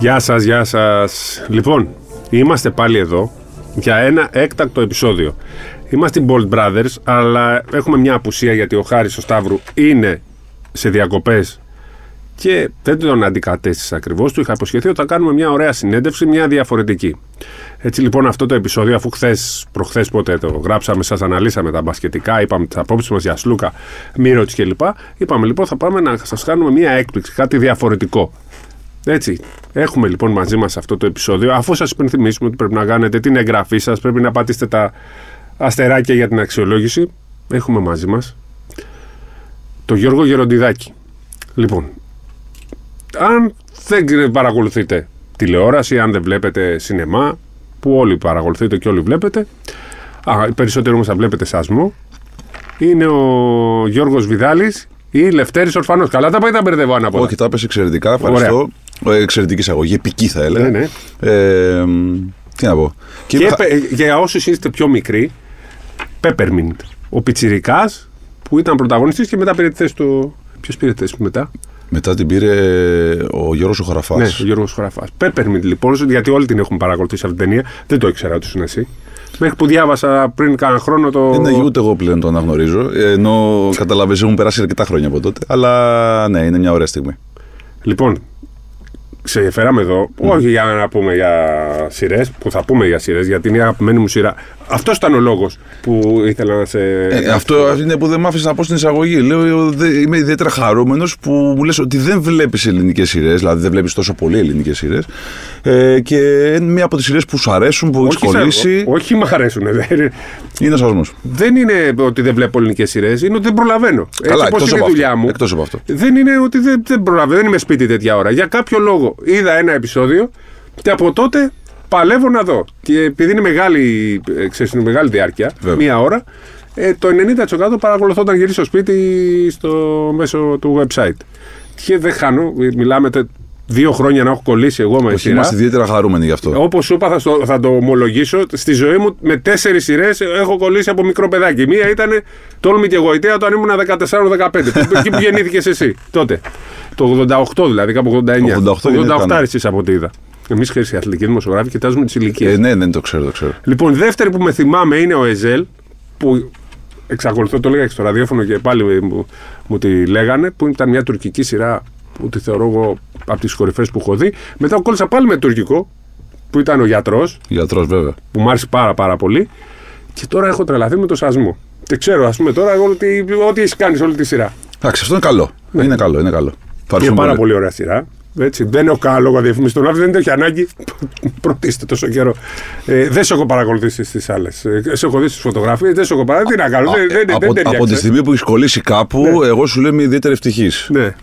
Γεια σας, γεια σας. Λοιπόν, είμαστε πάλι εδώ για ένα έκτακτο επεισόδιο. Είμαστε οι Bold Brothers, αλλά έχουμε μια απουσία γιατί ο Χάρης ο Σταύρου είναι σε διακοπές και δεν τον αντικατέστησα ακριβώς. Του είχα υποσχεθεί ότι θα κάνουμε μια ωραία συνέντευξη, μια διαφορετική. Έτσι λοιπόν αυτό το επεισόδιο, αφού χθες, προχθές πότε το γράψαμε, σας αναλύσαμε τα μπασκετικά, είπαμε τις απόψεις μας για Σλούκα, Μύρωτ κλπ. Είπαμε λοιπόν θα πάμε να σας κάνουμε μια έκπληξη, κάτι διαφορετικό. Έτσι. Έχουμε λοιπόν μαζί μας αυτό το επεισόδιο. Αφού σας υπενθυμίσουμε ότι πρέπει να κάνετε την εγγραφή σας, πρέπει να πατήσετε τα αστεράκια για την αξιολόγηση. Έχουμε μαζί μας το Γιώργο Γεροντιδάκη. Λοιπόν, αν δεν παρακολουθείτε τηλεόραση, αν δεν βλέπετε σινεμά, που όλοι παρακολουθείτε και όλοι βλέπετε, α, περισσότερο όμως θα βλέπετε σασμό, είναι ο Γιώργος Βιδάλης ή Λευτέρης Ορφανός. Καλά τα πάει τα μπερδεύω ανάποδα. Όχι, τα έπεσε εξαιρετικά. Ευχαριστώ. Ε, Εξαιρετική εισαγωγή, επική θα έλεγα. Ναι, ναι. Ε, τι να πω. Και, θα- πε- για όσους είστε πιο μικροί, Peppermint, ο Πιτσιρικάς που ήταν πρωταγωνιστής και μετά πήρε τη θέση του... Ποιος πήρε τη θέση του μετά; Μετά την πήρε ο Γιώργος ο Χαραφάς. Ναι, ο Γιώργος Χωραφάς. Peppermint λοιπόν, γιατί όλοι την έχουν παρακολουθήσει αυτή την ταινία. Δεν το ήξερα ότι ήσουν εσύ. Μέχρι που διάβασα πριν κάνα χρόνο το. Δεν είναι ούτε εγώ πλέον το αναγνωρίζω. ε, Ενώ καταλαβαίνεις έχουν περάσει αρκετά χρόνια από τότε. Αλλά ναι, είναι μια ωραία στιγμή. Λοιπόν, ξεφέραμε εδώ, όχι για να πούμε για σειρές, που θα πούμε για σειρές, γιατί είναι η αγαπημένη μου σειρά. Αυτός ήταν ο λόγος που ήθελα να σε. Ε, αυτό είναι που δεν μ' άφησες να πω στην εισαγωγή. Λέω, δε- είμαι ιδιαίτερα χαρούμενος που μου λες ότι δεν βλέπεις ελληνικές σειρές, δηλαδή δεν βλέπεις τόσο πολύ ελληνικές σειρές. Ε, και είναι μία από τις σειρές που σου αρέσουν, που έχεις όχι, σαν- κολλήσει. ό- όχι, μ' αρέσουν. Δεν, Είναι σασμός. δεν είναι ότι δεν βλέπω ελληνικές σειρές, είναι ότι δεν προλαβαίνω. Καλά, Έτσι όπως εκτός είναι η από δουλειά αυτό. μου. Εκτός από αυτό. Δεν είναι ότι δεν, δεν προλαβαίνω, δεν είμαι σπίτι τέτοια ώρα. Για κάποιο λόγο είδα ένα επεισόδιο και από τότε παλεύω να δω. Και επειδή είναι μεγάλη, ε, ξέρεις, είναι μεγάλη διάρκεια, Βέβαια. μία ώρα, ε, το 90% παρακολουθώ όταν γυρίσω στο σπίτι στο μέσω του website. Και δεν χάνω, μιλάμε τε- δύο χρόνια να έχω κολλήσει εγώ με Όχι, σειρά. είμαστε ιδιαίτερα χαρούμενοι γι' αυτό. Όπως σου είπα, θα, στο- θα το ομολογήσω. Στη ζωή μου με τέσσερις σειρές έχω κολλήσει από μικρό παιδάκι. Μία ήταν Τόλμη και Γοητεία όταν ήμουν 14-15. που- εκεί που γεννήθηκες εσύ τότε. Το 88 δηλαδή, κάπου 89. 88 γεννήθηκα, ναι. εσεί από ό,τι είδα. Εμείς χρήσιμοι αθλητικοί δημοσιογράφοι κοιτάζουμε τις ηλικίες. Ε, ναι, ναι, το ξέρω, το ξέρω. Λοιπόν, δεύτερη που με θυμάμαι είναι ο Εζέλ, που εξακολουθώ, το λέγα και στο ραδιόφωνο και πάλι μου, μου τη λέγανε, που ήταν μια τουρκική σειρά που τη θεωρώ εγώ από τις κορυφές που έχω δει. Μετά κόλλησα πάλι με τουρκικό, που ήταν ο γιατρός, Γιατρός, βέβαια. που μου άρεσε πάρα πάρα πολύ. Και τώρα έχω τρελαθεί με το σασμό. Και ξέρω, ας πούμε, τώρα εγώ ότι, ό,τι έχεις κάνει σε όλη τη σειρά. Εντάξει, αυτό είναι καλό. Είναι καλό, είναι καλό. Είναι Ευχαριστούμε πάρα πολύ ωραία σειρά. Έτσι. Δεν έχω κανένα λόγο να διαφημίσω τον άλλο, δεν έχει ανάγκη. Πρωτίστε τόσο καιρό. Ε, δεν σε έχω παρακολουθήσει στις άλλες. Ε, σε έχω δει στις φωτογραφίες, δεν σε έχω παρακολουθήσει. Τι να κάνω, δεν, δεν, από, δεν ταιριάξε. από τη στιγμή που έχεις κολλήσει κάπου, εγώ σου λέω είμαι ιδιαίτερα ευτυχής. Ναι.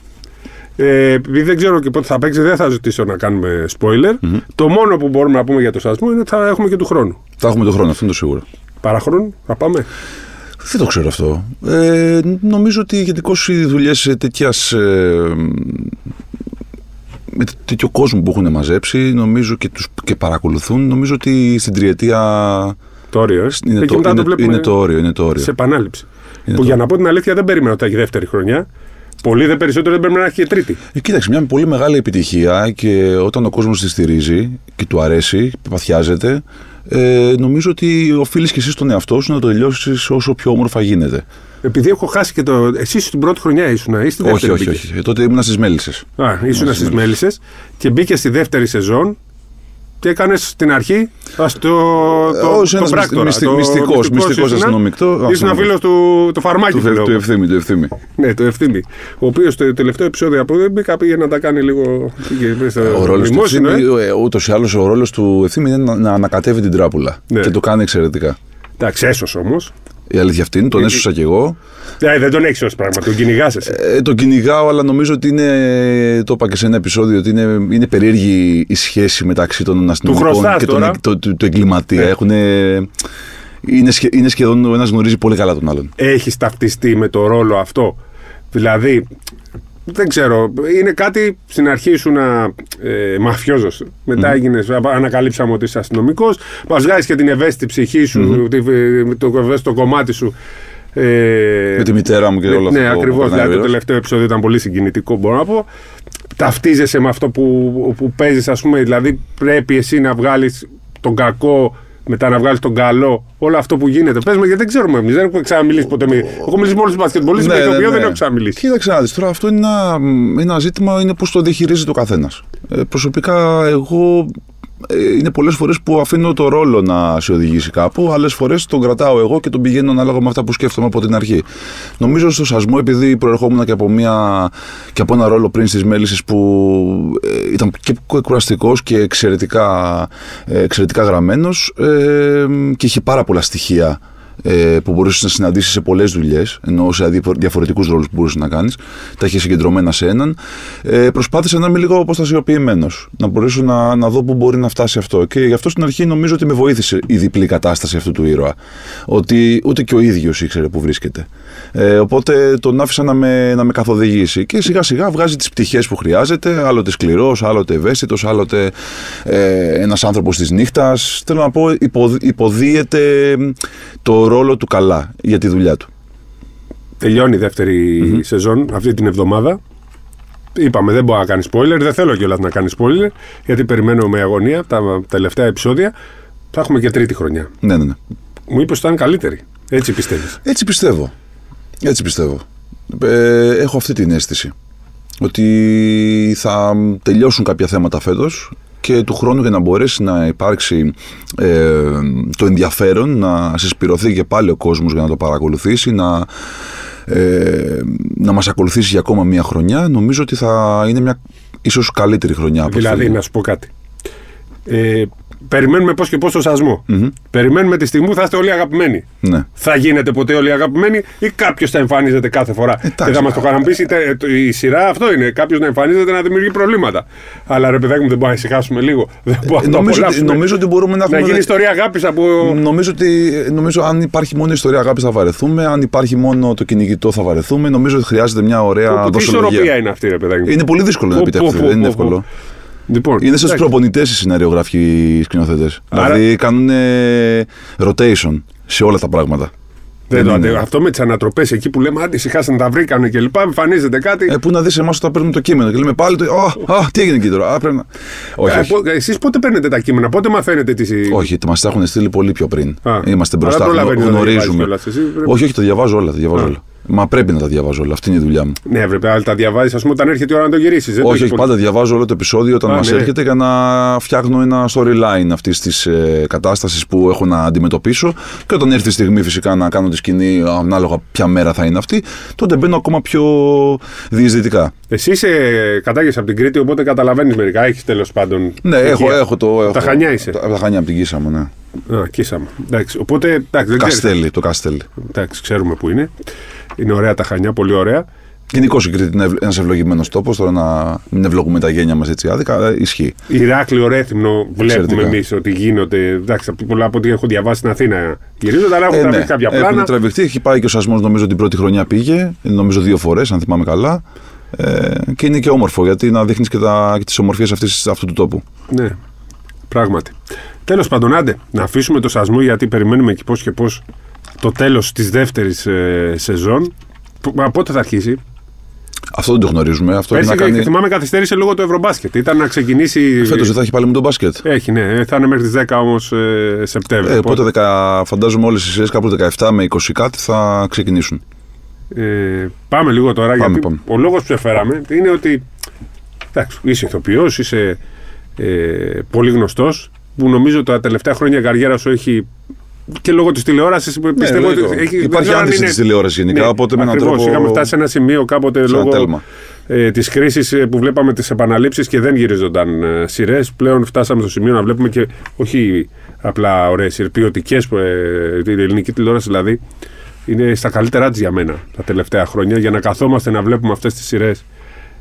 Ε, επειδή δεν ξέρω και πότε θα παίξει, δεν θα ζητήσω να κάνουμε spoiler. Το μόνο που μπορούμε να πούμε για το σασμό είναι ότι θα έχουμε και του χρόνου. Θα έχουμε τον χρόνο, αυτό είναι το σίγουρο. Παραχρόνου, θα πάμε. Δεν το ξέρω αυτό. Ε, νομίζω ότι γενικώς οι δουλειές τέτοιας. Ε, με τέτοιο κόσμο που έχουν μαζέψει νομίζω και, τους, και παρακολουθούν νομίζω ότι στην τριετία Το όριο, ε. είναι, Και το, μετά είναι, βλέπουμε είναι το όριο, είναι το όριο. σε επανάληψη. Είναι που το- για να πω την αλήθεια δεν περίμενα ότι θα έχει δεύτερη χρονιά. Πολύ δε περισσότερο δεν πρέπει να έχει και τρίτη. Ε, κοίταξε, μια πολύ μεγάλη επιτυχία και όταν ο κόσμος τη στηρίζει και του αρέσει, παθιάζεται, ε, νομίζω ότι οφείλεις και εσύ στον εαυτό σου να το τελειώσεις όσο πιο όμορφα γίνεται. Επειδή έχω χάσει και το. Εσύ στην πρώτη χρονιά ήσουν, ή στη όχι, δεύτερη. όχι, μπήκες; όχι. Ε, τότε ήμουν στις μέλισσες. Α, ήσουν στις μέλισσες και μπήκες στη δεύτερη σεζόν και έκανες στην αρχή; Ας, το, το, ως το ένας πράκτορα, μυστι- το μυστικός, μυστικός ήσουνα. αστυνομικό- Ήσουν αστυνομικό. φίλος του το φαρμάκι Του, που λέω. του ευθύμη, του ευθύμη. Ναι, το ευθύμη. Ο οποίος στο τελευταίο επεισόδιο από εδώ μπήκα πήγε να τα κάνει λίγο. πήγε στο Ο ρόλος του δημόσιο, ευθύμη, ε. ε, ούτως ή άλλως, ο ρόλος του ευθύμη είναι να, να ανακατεύει την τράπουλα. Ναι. Και το κάνει εξαιρετικά. Εντάξει, έσωσε όμως. Η αλήθεια αυτή είναι, τον έσωσα κι εγώ. Ε, δεν τον έχεις ως πράγμα, τον κυνηγάς εσύ. Ε, τον κυνηγάω, αλλά νομίζω ότι είναι. Το είπα και σε ένα επεισόδιο, ότι είναι, είναι περίεργη η σχέση μεταξύ των αστυνομικών χρωστάς και τον, τώρα. το, του, του εγκληματία. Ναι. Έχουνε, είναι, σχε- είναι σχεδόν ο ένας γνωρίζει πολύ καλά τον άλλον. έχεις ταυτιστεί με το ρόλο αυτό. Δηλαδή, δεν ξέρω, είναι κάτι στην αρχή ήσουν ε, μαφιόζος. Μετά έγινες, ανακαλύψαμε ότι είσαι αστυνομικός. Μας βγάζεις και την ευαίσθητη ψυχή σου, τη- το ευαίσθητο κομμάτι σου. Ε, Με τη μητέρα μου και ναι, όλο ναι, αυτό. που ακριβώς. περνάει Δηλαδή, ο το ήρωας. τελευταίο επεισόδιο ήταν πολύ συγκινητικό, μπορώ να πω. ταυτίζεσαι με αυτό που, που παίζεις, ας πούμε. Δηλαδή, πρέπει εσύ να βγάλεις τον κακό μετά να βγάλεις τον καλό, όλο αυτό που γίνεται. Πες με, γιατί δεν ξέρουμε εμείς. Δεν έχουμε ξαναμιλήσει ποτέ. Με... Έχω μιλήσει μόνο στου μπασκετμπολίστε, Ναι, με το ναι, οποίο ναι. δεν έχω ξαναμιλήσει. Κοίταξε να δεις, τώρα αυτό είναι ένα, ένα ζήτημα είναι πώς το διαχειρίζεται ο καθένας. Ε, προσωπικά εγώ ε, είναι πολλές φορές που αφήνω το ρόλο να σε οδηγήσει κάπου, άλλες φορές τον κρατάω εγώ και τον πηγαίνω ανάλογα με αυτά που σκέφτομαι από την αρχή. Νομίζω στο σασμό, επειδή προερχόμουν και από, μια, και από ένα ρόλο πριν στις μέλισσες που ε, ήταν και κουραστικός και εξαιρετικά, ε, εξαιρετικά γραμμένος ε, και είχε πάρα πολλά στοιχεία ε, που μπορούσες να συναντήσεις σε πολλές δουλειές, ενώ σε διαφορετικούς ρόλους που μπορούσες να κάνεις, τα είχε συγκεντρωμένα σε έναν. Ε, προσπάθησα να είμαι λίγο αποστασιοποιημένος, να μπορέσω να, να δω πού μπορεί να φτάσει αυτό. Και γι' αυτό στην αρχή νομίζω ότι με βοήθησε η διπλή κατάσταση αυτού του ήρωα. Ότι ούτε και ο ίδιος ήξερε που βρίσκεται. Ε, οπότε τον άφησα να με, να με καθοδηγήσει. Και σιγά σιγά βγάζει τις πτυχές που χρειάζεται, άλλοτε σκληρός, άλλοτε ευαίσθητος, άλλοτε ε, ένας άνθρωπος της νύχτας. Θέλω να πω, υπο, υποδίεται το ρόλο του καλά για τη δουλειά του. Τελειώνει η δευτερη σεζόν αυτή την εβδομάδα. Είπαμε, δεν μπορώ να κάνει spoiler. Δεν θέλω κιόλας να κάνει spoiler, γιατί περιμένω με αγωνία τα τελευταία επεισόδια. Θα έχουμε και τρίτη χρονιά. Ναι, ναι, ναι. Μου είπες ότι θα είναι καλύτερη. Έτσι πιστεύεις. Έτσι πιστεύω. Έτσι πιστεύω. Ε, έχω αυτή την αίσθηση. Ότι θα τελειώσουν κάποια θέματα φέτος και του χρόνου για να μπορέσει να υπάρξει ε, το ενδιαφέρον, να συσπηρωθεί και πάλι ο κόσμος για να το παρακολουθήσει, να, ε, να μας ακολουθήσει για ακόμα μία χρονιά, νομίζω ότι θα είναι μια ίσως καλύτερη χρονιά. από Δηλαδή, αυτή. να σου πω κάτι. Ε, περιμένουμε πώς και πώ το σασμο Περιμένουμε τη στιγμή που θα είστε όλοι αγαπημένοι. Ναι. Θα γίνετε ποτέ όλοι αγαπημένοι ή κάποιος θα εμφανίζεται κάθε φορά; Εντάξει. και θα μας το χαραμπήσει. είτε- το- Η σειρά αυτό είναι. Κάποιος να εμφανίζεται να δημιουργεί προβλήματα. Αλλά ρε παιδάκι μου, δεν μπορούμε να ησυχάσουμε λίγο. Δεν μπορούμε Ε, να το νομίζω, ότι, απολαύσουμε. νομίζω ότι μπορούμε να Να έχουμε... γίνει ιστορία αγάπης από. Νομίζω ότι νομίζω αν υπάρχει μόνο ιστορία αγάπης θα βαρεθούμε. Αν υπάρχει μόνο το κυνηγητό θα βαρεθούμε. Νομίζω ότι χρειάζεται μια ωραία Που- Τι ισορροπία δοσολογία. είναι αυτή, ρε παιδάκι μου; Είναι πολύ δύσκολο να Πω, επιτευχθεί. πω, πω, Δεν είναι πω, πω. εύκολο. Λοιπόν, Είναι στου εντάξει. προπονητές οι σεναριογράφοι οι σκηνοθέτες. Άρα- Δηλαδή κάνουν rotation σε όλα τα πράγματα. Δεν το δεν αντε- είναι. Αυτό με τις ανατροπές εκεί που λέμε άντε ησυχάσαν τα βρήκανε και λοιπά, εμφανίζεται κάτι. Ε, πού να δεις εμάς όταν παίρνουμε το κείμενο και λέμε πάλι. Το, «Α, α, τι έγινε εκεί τώρα. Α, πρέπει να... όχι, Ε, όχι. πο- εσείς πότε παίρνετε τα κείμενα, πότε μαθαίνετε τις... όχι, μας τα έχουν στείλει πολύ πιο πριν. Α. Είμαστε Αλλά μπροστά, προλαβαίνεις να τα διαβάζεις γνωρίζουμε. κιόλας εσύ, πρέπει- όχι, όχι, τα διαβάζω όλα. Τα διαβάζω όλα. Μα πρέπει να τα διαβάζω όλα. Αυτή είναι η δουλειά μου. Ναι, βρε, αλλά τα διαβάζεις, ας πούμε, όταν έρχεται η ώρα να το γυρίσεις. όχι, όχι, πάντα διαβάζω όλο το επεισόδιο όταν Α, μας ναι. έρχεται για να φτιάχνω ένα storyline αυτής της ε, κατάστασης που έχω να αντιμετωπίσω. Και όταν έρθει η στιγμή φυσικά να κάνω τη σκηνή, ανάλογα ποια μέρα θα είναι αυτή, τότε μπαίνω ακόμα πιο διεισδυτικά. Εσύ είσαι κατάγεσαι από την Κρήτη, οπότε καταλαβαίνεις μερικά. Έχεις τέλος πάντων. Ναι, έχω, στοιχεία. έχω το. Έχω, Τα Χανιά είσαι. Τα, τα χανιά από την Κίσα μου, ναι. Α, κοίσαμε. Εντάξει, οπότε. Εντάξει, δεν ξέρεις. Καστέλι, το Καστέλι. Εντάξει, ξέρουμε που είναι. Είναι ωραία τα Χανιά, πολύ ωραία. Γενικώ η Κρήτη είναι ένας ευλογημένος τόπος. Τώρα να μην ευλογούμε τα γένια μας έτσι άδικα, αλλά ισχύει. Ηράκλειο Ρέθυμνο βλέπουμε Εξαιρετικά. εμείς ότι γίνονται. Εντάξει, από πολλά από ό,τι έχω διαβάσει στην Αθήνα γυρίζονται, αλλά έχουν Ε, τραβήξει ναι, κάποια έχουν πλάνα. τραβηχτεί. Έχει πάει και ο Σασμός, νομίζω την πρώτη χρονιά πήγε. Νομίζω δύο φορές, αν θυμάμαι καλά. Ε, και είναι και όμορφο γιατί να δείχνεις και, τα, και τις ομορφιές αυτού του τόπου. Ναι, πράγματι. Τέλος πάντων, άντε να αφήσουμε το σασμό γιατί περιμένουμε και πώς και πώς το τέλος της δεύτερης ε, σεζόν. Που- Μα πότε θα αρχίσει; Αυτό δεν το γνωρίζουμε. Αυτό έχει Πέρσι, να κάνει. θυμάμαι, καθυστέρησε λόγω του Ευρωμπάσκετ. Ήταν να ξεκινήσει. Φέτος δεν θα έχει πάλι με τον μπάσκετ. Έχει, ναι. Θα είναι μέχρι τις 10 όμως ε, Σεπτέμβριο. Ε, οπότε δεκα, φαντάζομαι όλες οι σειρές κάπου 17 με 20 κάτι θα ξεκινήσουν. Ε, πάμε λίγο τώρα, Πάμε, γιατί πάμε. ο λόγος που σε φέραμε είναι ότι εντάξει, είσαι ηθοποιός, είσαι ε, πολύ γνωστός, που νομίζω τα τελευταία χρόνια η καριέρα σου έχει και λόγω της τηλεόρασης πιστεύω ότι λογικό. έχει, δεν Υπάρχει ξέρω αν άνθηση είναι- της τηλεόρασης γενικά, οπότε με έναν ακριβώς, τρόπο- είχαμε φτάσει σε ένα σημείο κάποτε Σε ένα λόγω τέλμα. ε, της κρίσης ε, που βλέπαμε τις επαναλήψεις και δεν γυρίζονταν ε, σειρές. Πλέον φτάσαμε στο σημείο να βλέπουμε και όχι απλά ωραίες σειρές, ποιοτικές, που, ε, την ελληνική τηλεόραση δηλαδή, είναι στα καλύτερά της για μένα τα τελευταία χρόνια για να καθόμαστε να βλέπουμε αυτές τις σειρές.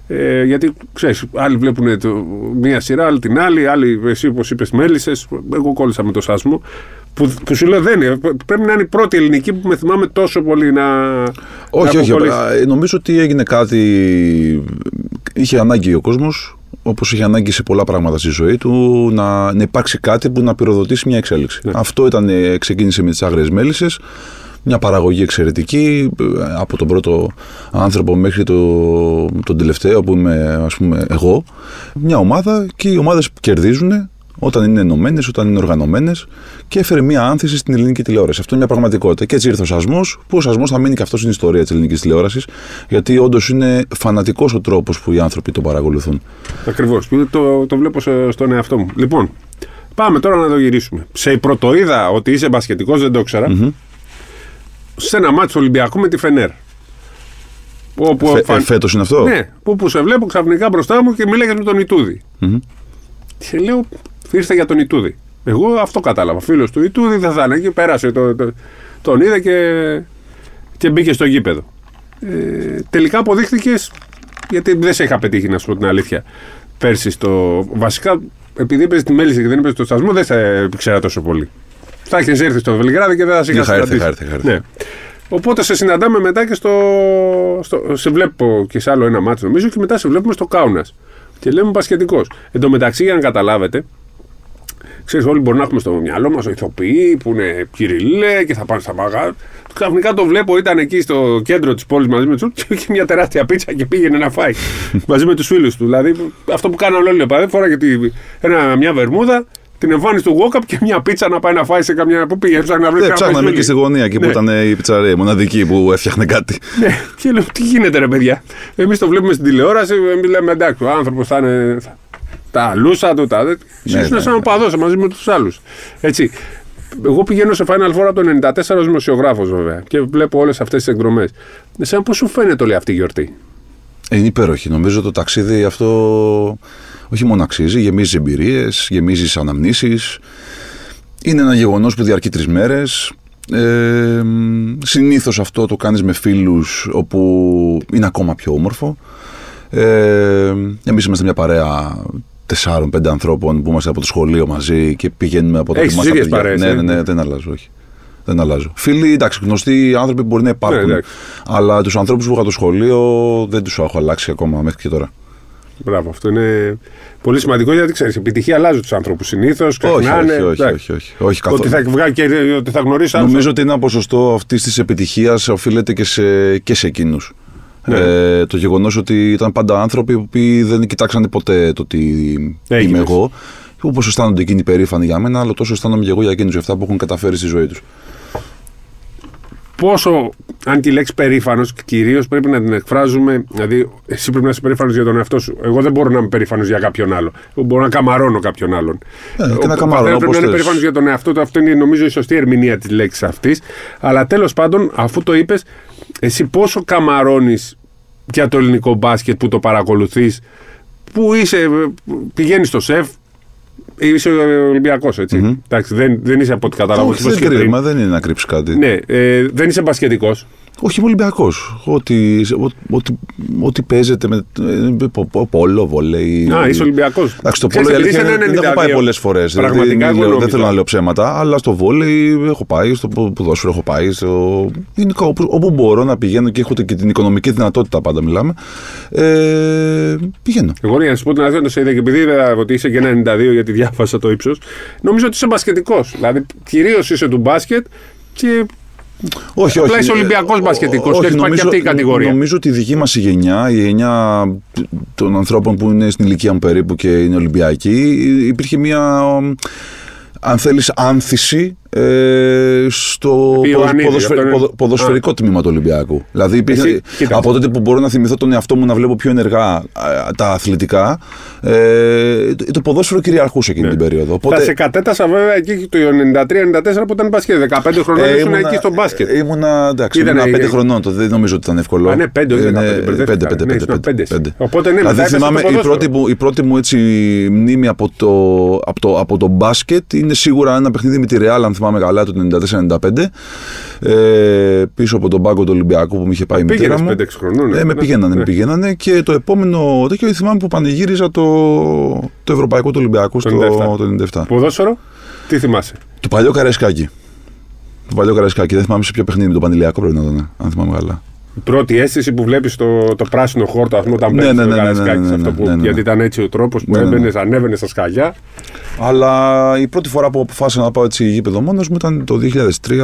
Ε, γιατί ξέρεις, άλλοι βλέπουν το, μία σειρά, άλλοι την άλλη, άλλοι εσύ όπως είπες μέλισσες. Εγώ κόλλησα με το σάσμο. Που, που σου λέω δεν είναι. Πρέπει να είναι η πρώτη ελληνική που με θυμάμαι τόσο πολύ να. να Όχι, έχω όχι. κολλήσει. απλά, ε, Νομίζω ότι έγινε κάτι. Είχε ανάγκη ο κόσμος, όπως είχε ανάγκη σε πολλά πράγματα στη ζωή του, να, να υπάρξει κάτι που να πυροδοτήσει μια εξέλιξη. Ναι. Αυτό ήταν, ε, ξεκίνησε με τις άγριες μέλισσες. μια παραγωγή εξαιρετική ε, από τον πρώτο άνθρωπο μέχρι το, τον τελευταίο που είμαι ας πούμε εγώ. Μια ομάδα και οι ομάδες κερδίζουν όταν είναι ενωμένες, όταν είναι οργανωμένες και έφερε μια άνθηση στην ελληνική τηλεόραση. Αυτό είναι μια πραγματικότητα. Και έτσι ήρθε ο Σασμός, που ο Σασμός θα μείνει και αυτό στην ιστορία της ελληνικής τηλεόρασης, γιατί όντως είναι φανατικός ο τρόπος που οι άνθρωποι το παρακολουθούν. Ακριβώς. Το, το βλέπω στον εαυτό μου. Λοιπόν, πάμε τώρα να το γυρίσουμε. Σε πρωτοείδα ότι είσαι μπασκετικός, δεν το ήξερα. Mm-hmm. Σε ένα μάτσο Ολυμπιακού με τη Φενέρ. Όπου Φε, φαν... Φέτος είναι αυτό; Ναι, που, που σε βλέπω ξαφνικά μπροστά μου και μιλάει με τον Ιτούδη. Mm-hmm. Και λέω, ήρθε για τον Ιτούδη. Εγώ αυτό κατάλαβα. Φίλος του Ιτούδη δεν θα είναι εκεί. Πέρασε, το, το, τον είδε και, και μπήκε στο γήπεδο. Ε, τελικά αποδείχθηκες, γιατί δεν σε είχα πετύχει να σου πω την αλήθεια. Πέρσι στο. Βασικά, επειδή έπαιζε τη μέληση και δεν έπαιζε το στασμό, δεν σε ήξερα τόσο πολύ. Θα έχει έρθει στο Βελιγράδι και δεν θα σε είχα έρθει. Ναι. Οπότε σε συναντάμε μετά και στο, στο. Σε βλέπω και σε άλλο ένα μάτσο νομίζω και μετά σε βλέπουμε στο Κάουνας. Και λέμε πασχετικό. Εν τω μεταξύ, για να καταλάβετε, Ξέρεις, όλοι μπορεί να έχουμε στο μυαλό μας ηθοποιοί που είναι κυριλέ και θα πάνε στα μαγά. Ξαφνικά το βλέπω, ήταν εκεί στο κέντρο της πόλης μαζί με τους και είχε μια τεράστια πίτσα και πήγαινε να φάει μαζί με τους φίλους του. Δηλαδή αυτό που κάνανε όλοι οι οπαδοί, φοράγε ένα, μια βερμούδα, την εμφάνιση του Walkup και μια πίτσα να πάει να φάει σε καμιά. Πού πήγε, ψάχνει να βρει κάτι. Ψάχναμε και στη γωνία εκεί ναι. που ήταν η πιτσαρία, μοναδική που έφτιαχνε κάτι. Ναι, και λέω, τι γίνεται ρε παιδιά; Εμείς το βλέπουμε στην τηλεόραση, εμείς λέμε εντάξει, ο άνθρωπος θα είναι τα λούσα του, τα. Ναι, ναι, σαν παδό μαζί με τους άλλους. Έτσι. Εγώ πηγαίνω σε Final Four από το 94 ως δημοσιογράφος βέβαια και βλέπω όλες αυτές τις εκδρομές. Εσένα πώς σου φαίνεται όλη αυτή η γιορτή; Είναι υπέροχη. Νομίζω το ταξίδι αυτό όχι μόνο αξίζει, γεμίζει εμπειρίες, γεμίζει αναμνήσεις. Είναι ένα γεγονός που διαρκεί τρεις μέρες. Ε, Συνήθως αυτό το κάνεις με φίλους όπου είναι ακόμα πιο όμορφο. Ε, Εμείς είμαστε μια παρέα τεσσάρων-πέντε ανθρώπων που είμαστε από το σχολείο μαζί και πηγαίνουμε από το Έχεις μας ίδιες παρέες, ναι, ναι, ναι, δεν αλλάζω, όχι. Δεν αλλάζω. Φίλοι, εντάξει, γνωστοί άνθρωποι μπορεί να υπάρχουν. Ναι, αλλά τους ανθρώπους που είχα το σχολείο δεν τους έχω αλλάξει ακόμα μέχρι και τώρα. Μπράβο, αυτό είναι πολύ σημαντικό γιατί ξέρεις, επιτυχία αλλάζει τους άνθρωπου συνήθως. Όχι, όχι, όχι, όχι, όχι, όχι, καθόλου. Ότι θα βγάλει και ότι θα γνωρίσει Νομίζω ότι ένα ποσοστό αυτής της επιτυχίας οφείλεται και σε, και σε εκείνους. Ναι. Ε, το γεγονός ότι ήταν πάντα άνθρωποι που δεν κοιτάξανε ποτέ το τι είμαι εγώ. Όπως αισθάνονται εκείνοι περήφανοι για μένα, αλλά τόσο αισθάνομαι και εγώ για εκείνους για αυτά που έχουν καταφέρει στη ζωή τους. Πόσο, αν τη λέξη περήφανος, κυρίως πρέπει να την εκφράζουμε. Δηλαδή, εσύ πρέπει να είσαι περήφανος για τον εαυτό σου. Εγώ δεν μπορώ να είμαι περήφανος για κάποιον άλλο. Εγώ μπορώ να καμαρώνω κάποιον άλλον. Ε, και να καμαρώνω. Πρέπει να είναι περήφανος για τον εαυτό του. Αυτό είναι νομίζω η σωστή ερμηνεία της λέξης αυτής. Αλλά τέλος πάντων, αφού το είπες, εσύ πόσο καμαρώνεις για το ελληνικό μπάσκετ που το παρακολουθείς, που είσαι, πηγαίνεις στο σεφ, Είσαι Ολυμπιακός, έτσι. Mm-hmm. Εντάξει, δεν, δεν είσαι από ό,τι κατάλαβα. Όχι, δεν, κρίμα, δεν είναι να κρύψεις κάτι. Ναι, ε, δεν είσαι μπασκετικός. Όχι, είμαι Ολυμπιακός. Ό,τι, ό,τι, ό,τι παίζεται με πόλο, βολέι. Α, είσαι Ολυμπιακός. Εντάξει, το πόλο δεν έχω πάει πολλές φορές. Πραγματικά δεν, λέω, δεν θέλω να λέω ψέματα, αλλά στο βόλεϊ έχω πάει, στο ποδόσφαιρο έχω πάει. Στο... Είναι όπου, όπου μπορώ να πηγαίνω και έχω και την οικονομική δυνατότητα πάντα μιλάμε. Ε, πηγαίνω. Εγώ για να σου πω την αλήθεια, το είδα και επειδή είδα ότι είσαι και ένα 92 γιατί διάβασα το ύψος, νομίζω ότι είσαι μπασκετικός. Δηλαδή κυρίως είσαι του μπάσκετ και όχι, όχι. Απλά είσαι Ολυμπιακός μπασκετικός και έχει υπάρχει αυτή η κατηγορία. Νομίζω ότι η δική μας η γενιά, η γενιά των ανθρώπων που είναι στην ηλικία μου περίπου και είναι Ολυμπιακοί, υπήρχε μια αν θέλεις άνθηση ε, στο ποδοσφαιρικό τμήμα του Ολυμπιακού. Δηλαδή υπήρχε, από τότε που μπορώ να θυμηθώ τον εαυτό μου να βλέπω πιο ενεργά τα αθλητικά, ε, το ποδόσφαιρο κυριαρχούσε εκείνη ναι. την περίοδο. Οπότε... Θα σε κατέτασα βέβαια εκεί το 93-94 που ήταν μπασκετ. 15 χρονών ε, ήμουν εκεί στο μπάσκετ. Ήμουνα, εντάξει, ήμουνα 5 χρονών, το, δεν νομίζω ότι ήταν εύκολο. Α, ναι, 5, 5, 5, Οπότε ναι, δηλαδή θυμάμαι η πρώτη, μου, η πρώτη μου έτσι μνήμη από το, από το, από το μπάσκετ είναι σίγουρα ένα παιχνίδι με τη Ρεάλ, αν θυμάμαι καλά, το 94-95. Ε, πίσω από τον πάγκο του Ολυμπιακού που μου είχε πάει η μητέρα μου. 5-6 χρονών. Ε, με πηγαίνανε, με πηγαίνανε και το επόμενο τέτοιο θυμάμαι που πανηγύριζα το, το Ευρωπαϊκό του Ολυμπιακού στο 97. Ποδόσφαιρο, τι θυμάσαι; Το παλιό Καραϊσκάκι. Το παλιό Καραϊσκάκι. Δεν θυμάμαι σε ποιο παιχνίδι, το Πανηλιακό πρέπει να ήταν, αν θυμάμαι καλά. Η πρώτη αίσθηση που βλέπεις το, το πράσινο χόρτο, ας πούμε, όταν μπαίνεις στο Καραϊσκάκι. Γιατί ήταν έτσι ο τρόπος που έμπαινες, ανέβαινες στα σκαλιά. Αλλά η πρώτη φορά που αποφάσισα να πάω έτσι γήπεδο μόνος μου ήταν το 2003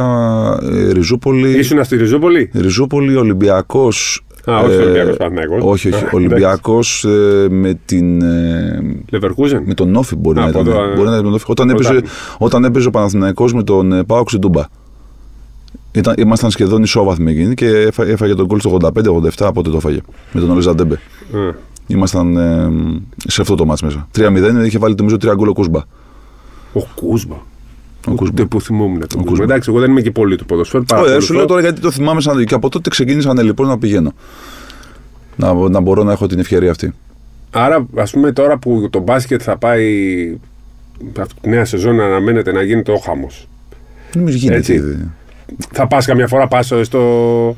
ε, Ριζούπολη. Ήσουν στη Ριζούπολη; Ριζούπολη, Ολυμπιακός. Α, όχι ε, Ολυμπιακός Παναγιώ. Όχι, όχι. Ολυμπιακός ε, με την. Ε, Λεβερκούζεν. Με τον Νόφι μπορεί Α, να από ήταν. εδώ, ε, Μπορεί να ήταν τον Νόφι. Όταν έπαιζε, Πρωτάθλημα. όταν έπαιζε ο Παναθηναϊκός με τον ε, Πάοξ Ντούμπα. Ήταν, ήμασταν σχεδόν ισόβαθμοι εκείνοι και έφα- έφαγε τον κόλ στο 85-87 από ό,τι το έφαγε. Με τον Ολίζα Ντέμπε. Α, Ήμασταν ε, σε αυτό το μάτς μέσα. 3-0 είχε βάλει νομίζω 3 γκολ ο Κούσμπα. Ο Κούσμπα. Ο Κούσμπα. Ούτε που θυμόμουν τον Κούσμπα. Κούσμπα. Εντάξει, εγώ δεν είμαι και πολύ του ποδοσφαίρου. Όχι, δεν σου παρακολουθώ. λέω τώρα γιατί το θυμάμαι σαν και από τότε ξεκίνησα να λοιπόν να πηγαίνω. Να, να μπορώ να έχω την ευκαιρία αυτή. Άρα, ας πούμε, τώρα που το μπάσκετ θα πάει. Αυτή τη νέα σεζόν αναμένεται να γίνει το χάμος. Νομίζω γίνεται Έτσι. ήδη. Θα πας καμιά φορά πας στο.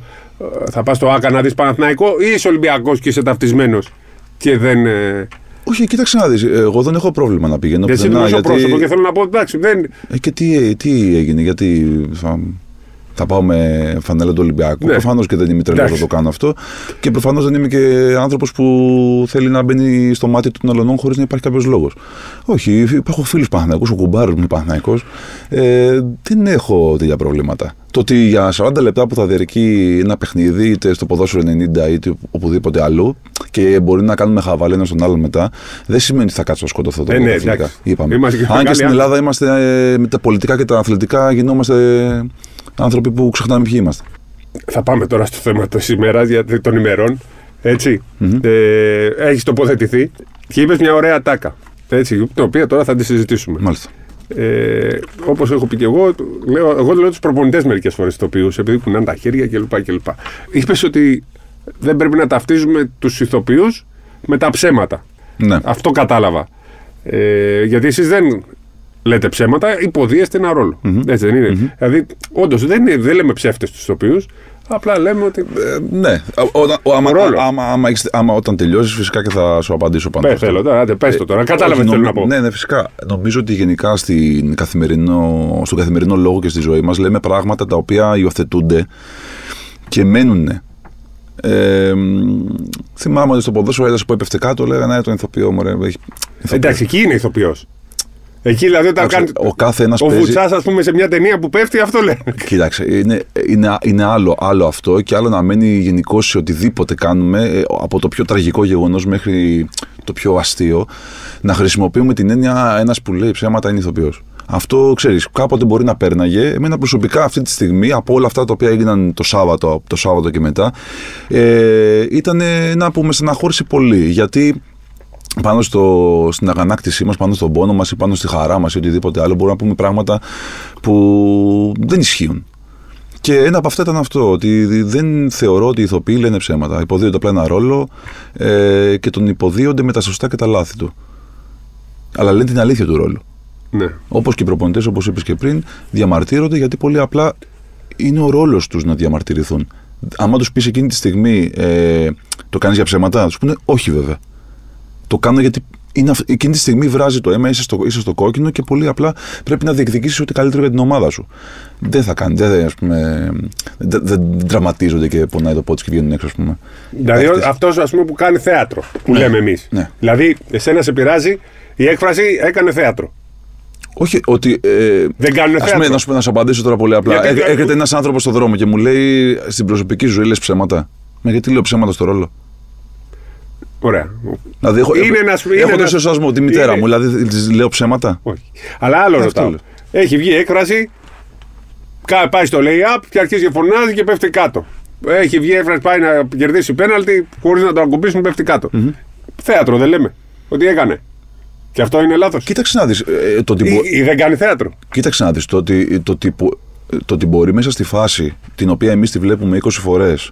Θα πας στο ΑΚΑ να δεις Παναθηναϊκό ή είσαι Ολυμπιακός και είσαι ταυτισμένος και δεν. ε, Όχι, κοίταξε να δεις, Εγώ δεν έχω πρόβλημα να πηγαίνω Εσύ πουθενά, είσαι πρόσωπος και θέλω να πω εντάξει, δεν. Ε, και τι, τι έγινε, γιατί θα, θα πάω με φανέλα του Ολυμπιακού. Ναι. Προφανώς και δεν είμαι τρελός να Εντάξει. το κάνω αυτό. Και προφανώς δεν είμαι και άνθρωπος που θέλει να μπαίνει στο μάτι των αλλωνών χωρίς να υπάρχει κάποιος λόγος. Όχι, υπάρχουν φίλους Παναθηναϊκούς, ο κουμπάρος μου είναι Παναθηναϊκός. Ε, δεν έχω τέτοια προβλήματα. Το ότι για 40 λεπτά που θα διαρκεί ένα παιχνίδι, είτε στο ποδόσφαιρο 90 είτε οπουδήποτε αλλού, και μπορεί να κάνουμε χαβαλέ ένα στον άλλον μετά, δεν σημαίνει ότι θα κάτσω να σκοτωθώ το Ε, ναι, πρωταθλητικά. εντάξει. Είπαμε. Είμαστε και Αν και μεγάλοι στην άνθρωποι. Ελλάδα είμαστε ε, με τα πολιτικά και τα αθλητικά γινόμαστε άνθρωποι που ξεχνάμε ποιοι είμαστε. Θα πάμε τώρα στο θέμα της ημέρας, των ημερών. Έτσι. Ε, Έχεις τοποθετηθεί και είπες μια ωραία τάκα. Έτσι, την οποία τώρα θα τη συζητήσουμε. Μάλιστα. Ε, Όπως έχω πει και εγώ, λέω, εγώ λέω τους προπονητές μερικές φορές ηθοποιού, επειδή κουνάνε τα χέρια κλπ. κλπ. Είπες ότι δεν πρέπει να ταυτίζουμε τους ηθοποιούς με τα ψέματα. Ναι. Αυτό κατάλαβα. Ε, γιατί εσείς δεν λέτε ψέματα, υποδίεστε ένα ρόλο. Έτσι δεν ειναι Δηλαδή, όντως δεν, είναι- δεν λέμε ψεύτες τους ηθοποιούς, απλά λέμε ότι. Ε, ναι. Ό- Όταν, ο- άμα, Ρόλο. άμα, άμα, έχεις- άμα όταν τελειώσεις, φυσικά και θα σου απαντήσω πάνω. Πε, σε αυτό. θέλω τώρα, άντε, πες το τώρα. Ε, Κατάλαβε όχι, τι θέλω νομι- να πω. Ναι, ναι, φυσικά. Νομίζω ότι γενικά στην καθημερινό, στον καθημερινό λόγο και στη ζωή μας λέμε πράγματα τα οποία υιοθετούνται και μένουν. Ε, μ, θυμάμαι ότι στο ποδόσφαιρο ένας που έπεφτε κάτω λέγανε «Ε, τον ηθοποιό μου. Ρε, έχει ηθοποιός». Εντάξει, εκεί είναι ηθοποιός. Εκεί δηλαδή όταν Εντάξει, κάνει. ο κάθε ένας Ο παίζει- Βουτσάς, ας πούμε, σε μια ταινία που πέφτει, αυτό λέει. Κοίταξε, είναι, είναι, είναι άλλο, άλλο αυτό και άλλο να μένει γενικώς σε οτιδήποτε κάνουμε, ε, από το πιο τραγικό γεγονός μέχρι το πιο αστείο, να χρησιμοποιούμε την έννοια ένας που λέει ψέματα είναι ηθοποιός. Αυτό ξέρεις, κάποτε μπορεί να πέρναγε. Εμένα προσωπικά αυτή τη στιγμή, από όλα αυτά τα οποία έγιναν το Σάββατο, από το Σάββατο και μετά, ε, ήταν ένα που με στεναχώρησε πολύ. Γιατί πάνω στο, στην αγανάκτησή μας, πάνω στον πόνο μας ή πάνω στη χαρά μας ή οτιδήποτε άλλο μπορούμε να πούμε πράγματα που δεν ισχύουν. Και ένα από αυτά ήταν αυτό, ότι δεν θεωρώ ότι οι ηθοποιοί λένε ψέματα. Υποδίονται απλά ένα ρόλο ε, και τον υποδίονται με τα σωστά και τα λάθη του. Αλλά λένε την αλήθεια του ρόλου. Ναι. Όπως και οι προπονητές, όπως είπες και πριν, διαμαρτύρονται γιατί πολύ απλά είναι ο ρόλος τους να διαμαρτυρηθούν. Άμα τους πεις εκείνη τη στιγμή ε, το κάνεις για ψέματα, θα τους πούνε όχι βέβαια. Το κάνω γιατί είναι, αυ- εκείνη τη στιγμή βράζει το αίμα, είσαι στο, είσαι στο κόκκινο και πολύ απλά πρέπει να διεκδικήσεις ό,τι καλύτερο για την ομάδα σου. Δεν θα κάνει, δεν, ας πούμε, δεν, δεν δραματίζονται και πονάει το πότη και βγαίνουν έξω, ας πούμε. Δηλαδή Παίκτες. αυτός ας πούμε που κάνει θέατρο, που Ναι. λέμε εμείς. Ναι. Δηλαδή, εσένα σε πειράζει η έκφραση έκανε θέατρο. Όχι, ότι. Ε, Δεν κάνουν ας πούμε, θέατρο. να σου, να σου απαντήσω τώρα πολύ απλά. Γιατί Έ- δεν- Έρχεται ένας άνθρωπος στον δρόμο και μου λέει στην προσωπική σου ζωή λες ψέματα. Μα γιατί λέω ψέματα στο ρόλο; Ωραία. Δηλαδή, έχω, Είναι ένας- είναι έχω τον ένας- σεβασμό, τη μητέρα είναι- μου, δηλαδή της λέω ψέματα. Όχι. Αλλά άλλο Αυτό ρωτάω. λέω. Έχει βγει έκφραση, κα- πάει στο lay-up και αρχίζει και φωνάζει και πέφτει κάτω. Έχει βγει έκφραση, πάει να κερδίσει πέναλτι, χωρίς να το ακουμπήσουν, πέφτει κάτω. Θέατρο δεν λέμε. Ότι έκανε. Και αυτό είναι λάθος. Κοίταξε να δεις, ε, το ότι, μπο- Ή, ή δεν κάνει θέατρο. κοίταξε να δεις το, ότι, το, ότι, που- το ότι μπορεί μέσα στη φάση την οποία εμείς τη βλέπουμε 20 φορές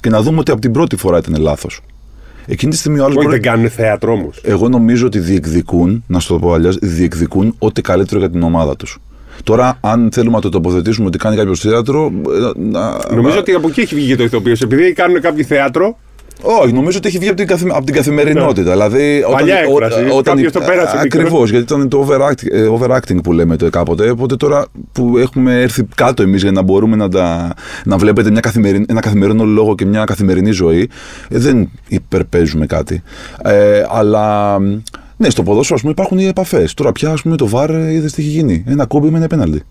και να δούμε ότι από την πρώτη φορά ήταν λάθος. Εκείνη τη στιγμή ο άλλος Όχι, μπορεί... δεν κάνουν θέατρο όμως. Εγώ νομίζω ότι διεκδικούν, να σου το πω αλλιώς, διεκδικούν ό,τι καλύτερο για την ομάδα τους. Τώρα, αν θέλουμε να το τοποθετήσουμε ότι κάνει κάποιος θέατρο. ε, να- Νομίζω να- ότι από εκεί έχει βγει το ηθοποιός. Επειδή κάνουν κάποιοι θέατρο, Όχι, νομίζω ότι έχει βγει από την, καθη- από την καθημερινότητα. Δηλαδή, Παλιά έκφραση, κάποιος το πέρασε Ακριβώς, μικρό. γιατί ήταν το overacting, ε, overacting που λέμε το κάποτε. Οπότε τώρα που έχουμε έρθει κάτω εμείς για να μπορούμε να, τα, να βλέπετε μια καθημεριν, ένα καθημερινό λόγο και μια καθημερινή ζωή, ε, δεν υπερπαίζουμε κάτι. Ε, αλλά Ναι, στο ποδόσφαιρο ας πούμε, υπάρχουν οι επαφές. Τώρα πια ας πούμε, το βαρ είδες τι έχει γίνει. Ένα κόμπι με ένα πέναλτι.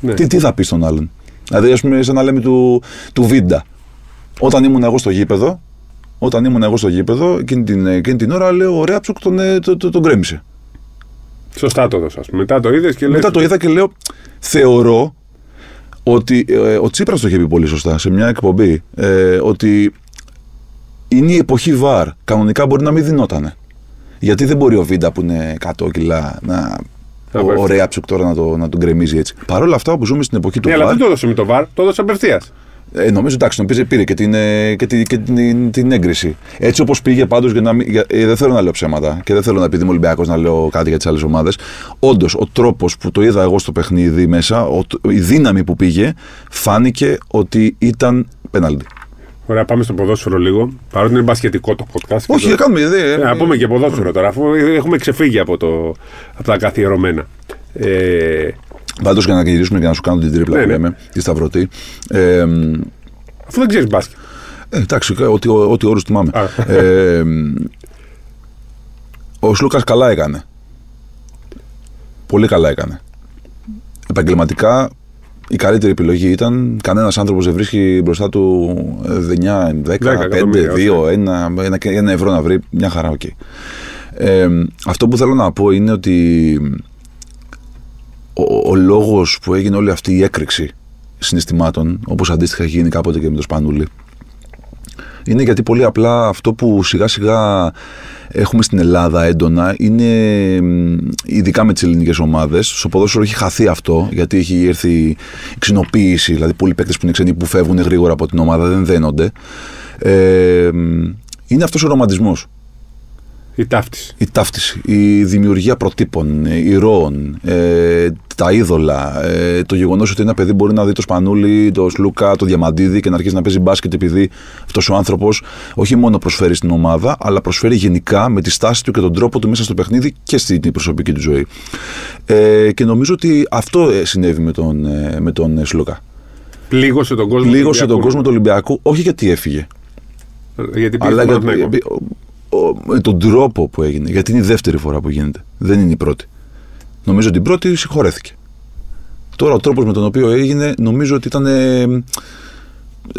Ναι. Τι, τι θα πεις στον άλλον; Δηλαδή, ας πούμε, σαν να λέμε του, του Βίντα. Όταν ήμουν εγώ στο γήπεδο, όταν ήμουν εγώ στο γήπεδο, εκείνη την, εκείνη την ώρα λέω: Ωραία, ψουκ τον, ε, τον, τον, τον γκρέμισε. Σωστά το έδωσα. Μετά το είδες και λες, Μετά το είδα και λέω: Θεωρώ ότι ε, ο Τσίπρας το είχε πει πολύ σωστά σε μια εκπομπή. Ε, ότι είναι η εποχή βαρ. Κανονικά μπορεί να μην δινότανε. Γιατί δεν μπορεί ο Βίντα που είναι 100 κιλά να. Να ο- πέφτει. Ωραία ψουκ τώρα να, το, να τον γκρεμίζει έτσι. Παρ' όλα αυτά, όπω ζούμε στην εποχή του Ναι, αλλά βαρ, δεν το έδωσε με το βαρ, το έδωσε απευθείας. Ε, νομίζω εντάξει, τον πήρε, πήρε και, την, ε, και, την, και την, την έγκριση. Έτσι όπως πήγε πάντως, για να μην, για, ε, δεν θέλω να λέω ψέματα και δεν θέλω να επειδή είμαι Ολυμπιακός να λέω κάτι για τις άλλες ομάδες. Όντως, ο τρόπος που το είδα εγώ στο παιχνίδι μέσα, ο, η δύναμη που πήγε, φάνηκε ότι ήταν πέναλτι. Ωραία, πάμε στο ποδόσφαιρο λίγο. Παρότι είναι μπασκετικό το podcast. και Όχι, το- για κάνουμε. Δε, Ε, να πούμε και ποδόσφαιρο τώρα, αφού έχουμε ξεφύγει από, το, από τα καθιερωμένα. Ε, Πάντως για να γυρίσουμε και να σου κάνω την τρίπλα Ναι, που ναι. λέμε, τη Σταυρωτή. Ε, μ, αφού δεν ξέρεις μπάσκετ. Ε, εντάξει, ό,τι, ό,τι όρους θυμάμαι. Α. ε, μ, ο Σλούκας καλά έκανε. Πολύ καλά έκανε. Επαγγελματικά η καλύτερη επιλογή ήταν κανένας άνθρωπος δεν βρίσκει μπροστά του 9, 10, 5, 2, εκατομμύρια, 2, ένα, ένα, ένα ευρώ να βρει μια χαρά, οκ. Ε, αυτό που θέλω να πω είναι ότι ο, ο λόγος που έγινε όλη αυτή η έκρηξη συναισθημάτων, όπως αντίστοιχα έχει γίνει κάποτε και με το Σπανούλη, είναι γιατί πολύ απλά αυτό που σιγά σιγά έχουμε στην Ελλάδα έντονα είναι μ, ειδικά με τις ελληνικές ομάδες. Στο ποδόσφαιρο έχει χαθεί αυτό γιατί έχει έρθει η ξενοποίηση, δηλαδή πολλοί παίκτες που είναι ξένοι που φεύγουν γρήγορα από την ομάδα δεν δένονται. Ε, μ, είναι αυτός ο ρομαντισμός Η ταύτιση. η ταύτιση, η δημιουργία προτύπων, ε, ηρώων, ε, τα είδωλα, ε, το γεγονός ότι ένα παιδί μπορεί να δει το Σπανούλι, το Σλούκα, το Διαμαντίδη και να αρχίσει να παίζει μπάσκετ επειδή αυτός ο άνθρωπος όχι μόνο προσφέρει στην ομάδα, αλλά προσφέρει γενικά με τη στάση του και τον τρόπο του μέσα στο παιχνίδι και στην προσωπική του ζωή. Ε, και νομίζω ότι αυτό ε, συνέβη με τον, ε, με τον ε, Σλούκα. Πλήγωσε τον κόσμο. του Πλήγωσε τον Ολυμπιακού. κόσμο του Ολυμπιακού, όχι γιατί έφυγε, Γιατί πήγε αλλά στο για, Παναθηναϊκό. ο- ο- με τον τρόπο που έγινε. Γιατί είναι η δεύτερη φορά που γίνεται. Δεν είναι η πρώτη. Νομίζω ότι την πρώτη συγχωρέθηκε. Τώρα ο τρόπος με τον οποίο έγινε νομίζω ότι ήταν. ε,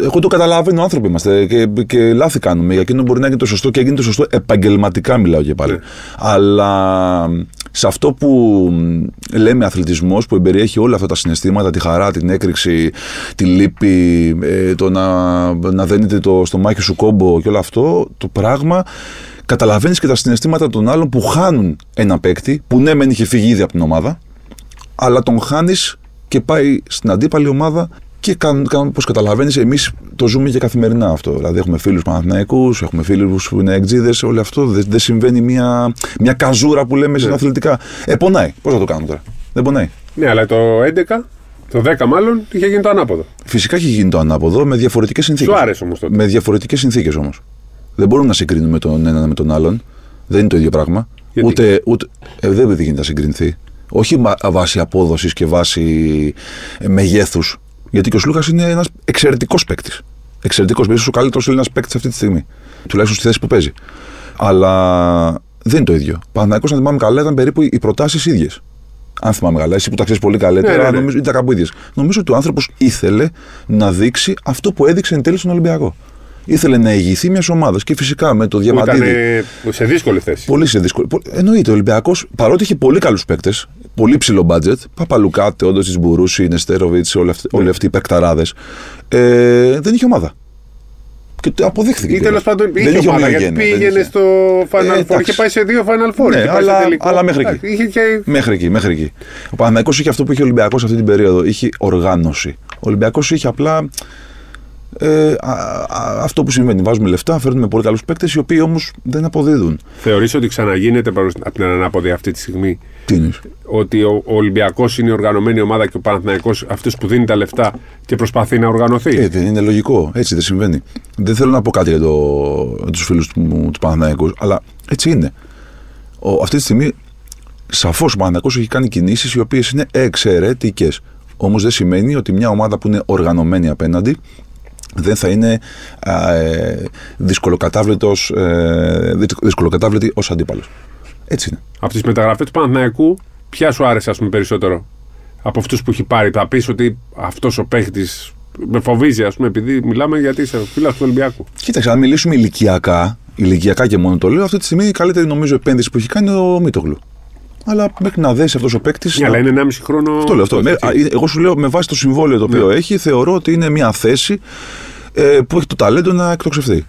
εγώ το καταλαβαίνω, άνθρωποι είμαστε και, και λάθη κάνουμε. Για εκείνο μπορεί να γίνει το σωστό και έγινε το σωστό επαγγελματικά, μιλάω και πάλι. Ναι. Αλλά σε αυτό που μ, λέμε αθλητισμός, που εμπεριέχει όλα αυτά τα συναισθήματα, τη χαρά, την έκρηξη, τη λύπη, ε, το να, να δένεται το στομάχι σου κόμπο και όλο αυτό, το πράγμα καταλαβαίνεις και τα συναισθήματα των άλλων που χάνουν ένα παίκτη, που ναι, μεν είχε φύγει ήδη από την ομάδα, αλλά τον χάνεις και πάει στην αντίπαλη ομάδα και όπω καταλαβαίνεις, εμείς το ζούμε και καθημερινά αυτό. Δηλαδή, έχουμε φίλους Παναθηναϊκούς, έχουμε φίλους που είναι εκτζίδε, όλο αυτό. Δεν δεν συμβαίνει μια, μια καζούρα που λέμε συναθλητικά. Ε, πονάει. Πώς θα το κάνουμε τώρα; Δεν πονάει. Ναι, αλλά το 11, το 10 μάλλον, είχε γίνει το ανάποδο. Φυσικά έχει γίνει το ανάποδο με διαφορετικές συνθήκες. Σου άρεσε όμως τότε. Με διαφορετικές συνθήκες όμως. Δεν μπορούμε να συγκρίνουμε τον έναν με τον άλλον. Δεν είναι το ίδιο πράγμα. Γιατί; Ούτε, ούτε, ε, δεν γίνεται να συγκρινθεί. Όχι μα- βάσει απόδοσης και βάσει μεγέθους. Γιατί και ο Σλούκα είναι ένας εξαιρετικός παίκτης. Εξαιρετικός. ίσως ο καλύτερος Έλληνας παίκτης αυτή τη στιγμή. Τουλάχιστον στη θέση που παίζει. Αλλά δεν είναι το ίδιο. Παναθηναϊκός, αν θυμάμαι καλά, ήταν περίπου οι προτάσεις ίδιες. Αν θυμάμαι καλά, εσύ που τα ξέρεις πολύ καλύτερα, Ναι, ναι, ναι. νομίζω ήταν κάπου ίδιες. Νομίζω ότι ο άνθρωπος ήθελε να δείξει αυτό που έδειξε εν τέλει στον Ολυμπιακό. Ήθελε να ηγηθεί μιας ομάδας και φυσικά με το Που ήταν διαμαντίδη. ε, σε δύσκολη θέση. Πολύ σε δύσκολο. πο- Εννοείται, ο Ολυμπιακός, παρότι είχε πολύ καλούς παίκτες, πολύ ψηλό μπάτζετ, Παπαλουκάτε, όντως της Μπουρούση, Νεστέροβιτς, όλοι αυτοί, όλοι αυτοί οι παικταράδες, ε, δεν είχε ομάδα. Και το αποδείχθηκε. Ή τέλος κιόλας. πάντων Δεν είχε είχε ομάδα, γιατί ομοιογένεια, δεν πήγαινε είχε. στο Final Ε, Four. εντάξει. Είχε πάει σε δύο Final Four. Ναι, είχε πάει αλλά- σε τελικό. αλλά μέχρι εκεί. Εντάξει, Είχε και Μέχρι εκεί, μέχρι εκεί. Ο Παναθυναϊκό είχε αυτό που είχε ο Ολυμπιακός αυτή την περίοδο. Είχε οργάνωση. Ο Ολυμπιακός είχε απλά. Ε, α, α, αυτό που συμβαίνει. Βάζουμε λεφτά, φέρνουμε πολύ καλούς παίκτες, οι οποίοι όμως δεν αποδίδουν. Θεωρείς ότι ξαναγίνεται παρουσ- από την ανάποδη αυτή τη στιγμή Τι είναι. ότι ο, ο Ολυμπιακός είναι η οργανωμένη ομάδα και ο Παναθηναϊκός αυτός που δίνει τα λεφτά και προσπαθεί να οργανωθεί; Ε, δεν είναι λογικό. Έτσι δεν συμβαίνει. Δεν θέλω να πω κάτι για, το, για τους φίλους του, του Παναθηναϊκού, αλλά έτσι είναι. Ο, αυτή τη στιγμή, σαφώς ο Παναθηναϊκός έχει κάνει κινήσεις οι οποίες είναι εξαιρετικές. Όμως δεν σημαίνει ότι μια ομάδα που είναι οργανωμένη απέναντι δεν θα είναι α, ε, δυσκολοκατάβλητος, ε, δυσκολοκατάβλητη ως αντίπαλος. Έτσι είναι. Από τις μεταγραφές του Παναθηναϊκού, ποια σου άρεσε ας πούμε, περισσότερο; Από αυτούς που έχει πάρει. Θα πεις ότι αυτός ο παίχτης με φοβίζει, ας πούμε, επειδή μιλάμε γιατί είσαι φίλος του Ολυμπιακού. Κοίταξε, αν μιλήσουμε ηλικιακά, ηλικιακά και μόνο το λέω, αυτή τη στιγμή η καλύτερη νομίζω επένδυση που έχει κάνει είναι ο Μίτογλου. Αλλά μέχρι να δέσει αυτός ο παίκτης. Ναι, αλλά είναι 1,5 χρόνο. Αυτό λέω. Αυτό. Με, εγώ σου λέω με βάση το συμβόλαιο το οποίο Ναι. έχει, θεωρώ ότι είναι μια θέση ε, που έχει το ταλέντο να εκτοξευθεί.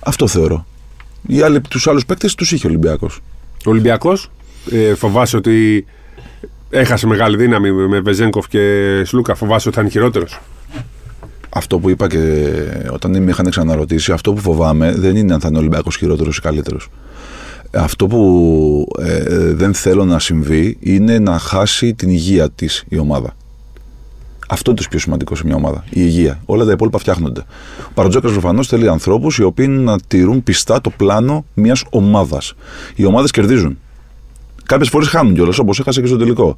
Αυτό θεωρώ. Οι άλλοι, τους άλλους παίκτες τους είχε ο Ολυμπιακός. Ο Ολυμπιακός ε, φοβάσαι ότι έχασε μεγάλη δύναμη με Βεζέγκοφ και Σλούκα. Φοβάσαι ότι θα είναι χειρότερος. Αυτό που είπα και όταν με είχαν ξαναρωτήσει, αυτό που φοβάμαι δεν είναι αν θα είναι ο Ολυμπιακός χειρότερος ή καλύτερος. Αυτό που ε, ε, δεν θέλω να συμβεί είναι να χάσει την υγεία της η ομάδα. Αυτό είναι το πιο σημαντικό σε μια ομάδα. Η υγεία. Όλα τα υπόλοιπα φτιάχνονται. Ο Παρατζόκα προφανώς θέλει ανθρώπους οι οποίοι να τηρούν πιστά το πλάνο μιας ομάδας. Οι ομάδες κερδίζουν. Κάποιες φορές χάνουν κιόλας, όπως έχασε και στο τελικό.